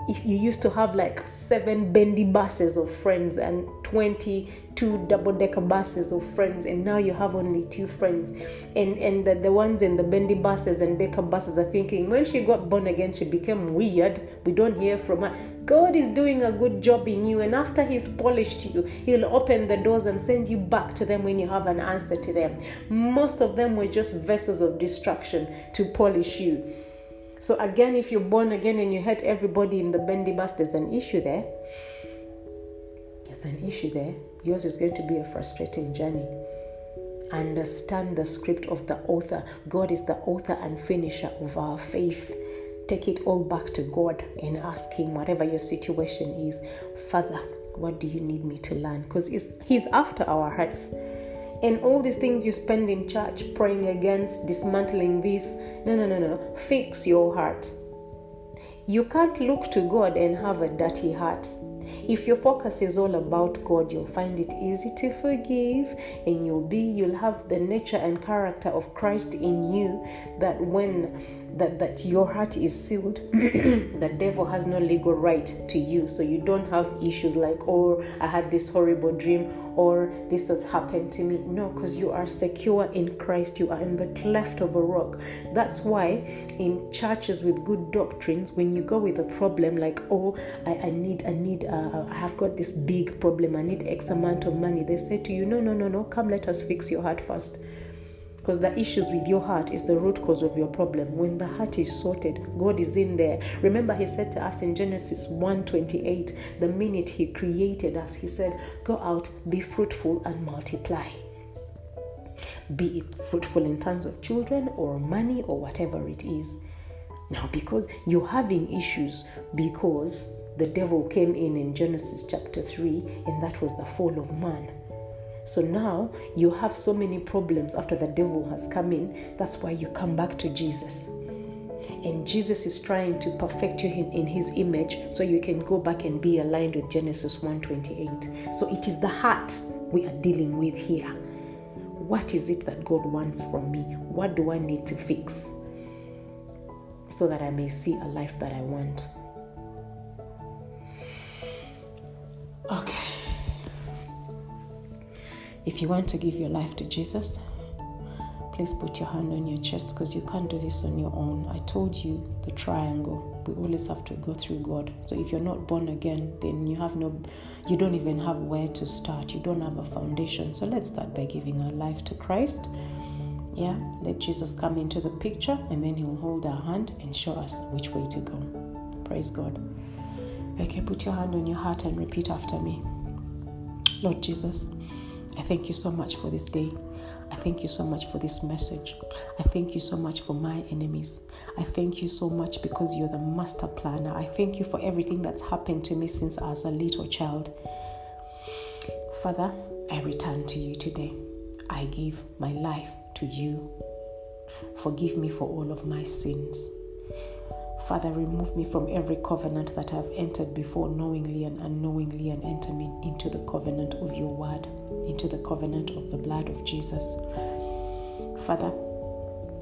if you used to have like seven bendy buses of friends and 22 double decker buses of friends and now you have only two friends. And and the, the ones in the bendy buses and decker buses are thinking when she got born again she became weird. We don't hear from her. God is doing a good job in you and after he's polished you he'll open the doors and send you back to them when you have an answer to them. Most of them were just vessels of destruction to polish you so again, if you're born again and you hurt everybody in the bendy bus, there's an issue there. There's an issue there. Yours is going to be a frustrating journey. Understand the script of the author. God is the author and finisher of our faith. Take it all back to God and ask Him, whatever your situation is, Father, what do you need me to learn? Because He's after our hearts and all these things you spend in church praying against, dismantling this. No, no, no, no. Fix your heart. You can't look to God and have a dirty heart. If your focus is all about God, you'll find it easy to forgive and you'll be you'll have the nature and character of Christ in you that when that, that your heart is sealed, <clears throat> the devil has no legal right to you. So you don't have issues like, oh, I had this horrible dream or this has happened to me. No, because you are secure in Christ. You are in the cleft of a rock. That's why in churches with good doctrines, when you go with a problem like, oh, I, I need, I need, uh, I have got this big problem, I need X amount of money, they say to you, no, no, no, no, come let us fix your heart first because the issues with your heart is the root cause of your problem. When the heart is sorted god is in there remember he said to us in genesis 1:28 the minute he created us he said go out be fruitful and multiply be it fruitful in terms of children or money or whatever it is. Now because you're having issues because the devil came in in genesis chapter 3 and that was the fall of man so now you have so many problems after the devil has come in. That's why you come back to Jesus. And Jesus is trying to perfect you in, in his image so you can go back and be aligned with Genesis 1:28. So it is the heart we are dealing with here. What is it that God wants from me? What do I need to fix so that I may see a life that I want? Okay. If you want to give your life to Jesus, please put your hand on your chest because you can't do this on your own. I told you the triangle. We always have to go through God. So if you're not born again, then you have no you don't even have where to start. You don't have a foundation. So let's start by giving our life to Christ. Yeah, let Jesus come into the picture and then he'll hold our hand and show us which way to go. Praise God. Okay, put your hand on your heart and repeat after me. Lord Jesus, I thank you so much for this day. I thank you so much for this message. I thank you so much for my enemies. I thank you so much because you're the master planner. I thank you for everything that's happened to me since I was a little child. Father, I return to you today. I give my life to you. Forgive me for all of my sins. Father, remove me from every covenant that I've entered before knowingly and unknowingly and enter me into the covenant of your word, into the covenant of the blood of Jesus. Father,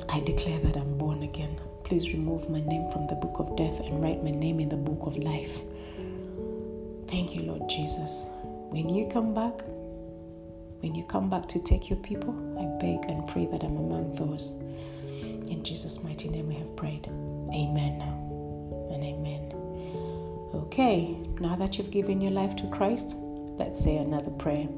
I declare that I'm born again. Please remove my name from the book of death and write my name in the book of life. Thank you, Lord Jesus. When you come back, when you come back to take your people, I beg and pray that I'm among those. In Jesus' mighty name we have prayed. Amen and amen. Okay, now that you've given your life to Christ, let's say another prayer.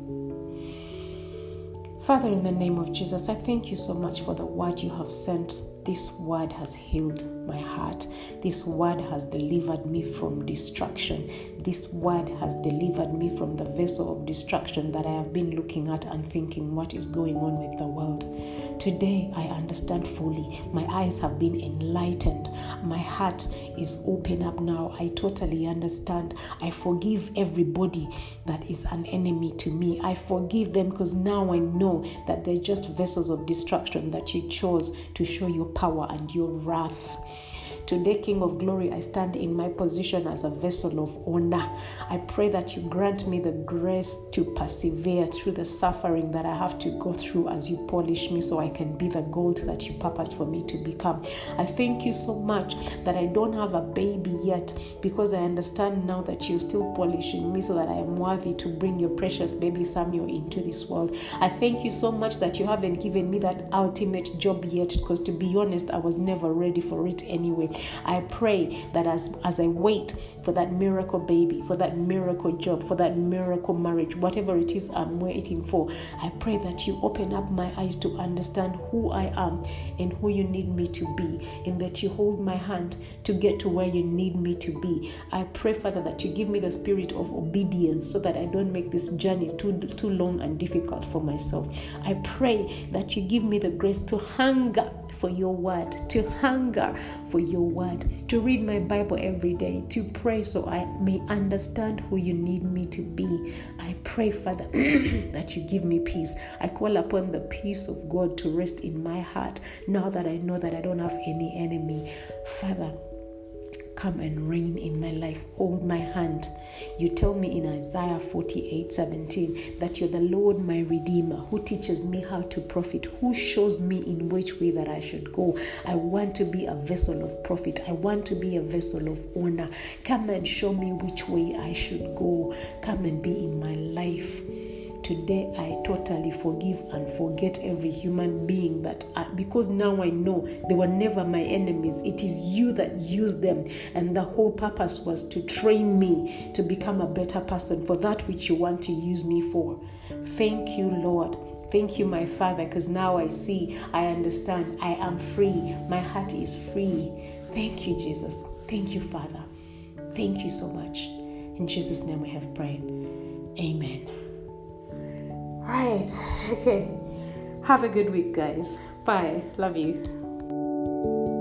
Father, in the name of Jesus, I thank you so much for the word you have sent. This word has healed my heart. This word has delivered me from destruction. This word has delivered me from the vessel of destruction that I have been looking at and thinking, what is going on with the world? Today, I understand fully. My eyes have been enlightened. My heart is open up now. I totally understand. I forgive everybody that is an enemy to me. I forgive them because now I know that they're just vessels of destruction that you chose to show your power and your wrath. Today, King of Glory, I stand in my position as a vessel of honor. I pray that you grant me the grace to persevere through the suffering that I have to go through as you polish me so I can be the gold that you purposed for me to become. I thank you so much that I don't have a baby yet because I understand now that you're still polishing me so that I am worthy to bring your precious baby Samuel into this world. I thank you so much that you haven't given me that ultimate job yet because to be honest, I was never ready for it anyway. I pray that as, as I wait for that miracle baby, for that miracle job, for that miracle marriage, whatever it is I'm waiting for, I pray that you open up my eyes to understand who I am and who you need me to be, and that you hold my hand to get to where you need me to be. I pray, Father, that you give me the spirit of obedience so that I don't make this journey too, too long and difficult for myself. I pray that you give me the grace to hunger for your word, to hunger for your word, to read my Bible every day, to pray so I may understand who you need me to be. I pray, Father, <clears throat> that you give me peace. I call upon the peace of God to rest in my heart now that I know that I don't have any enemy. Father, come and reign in my life. Hold my hand. You tell me in Isaiah 48 17 that you're the Lord my Redeemer who teaches me how to profit, who shows me in which way that I should go. I want to be a vessel of profit. I want to be a vessel of honor. Come and show me which way I should go. Come and be in my life. Today, I totally forgive and forget every human being that, I, uh, because now I know they were never my enemies. It is you that used them, and the whole purpose was to train me to become a better person for that which you want to use me for. Thank you, Lord. Thank you, my Father, because now I see, I understand, I am free. My heart is free. Thank you, Jesus. Thank you, Father. Thank you so much. In Jesus' name we have prayed. Amen. Right. <laughs> Okay. Have a good week, guys. Bye. Love you.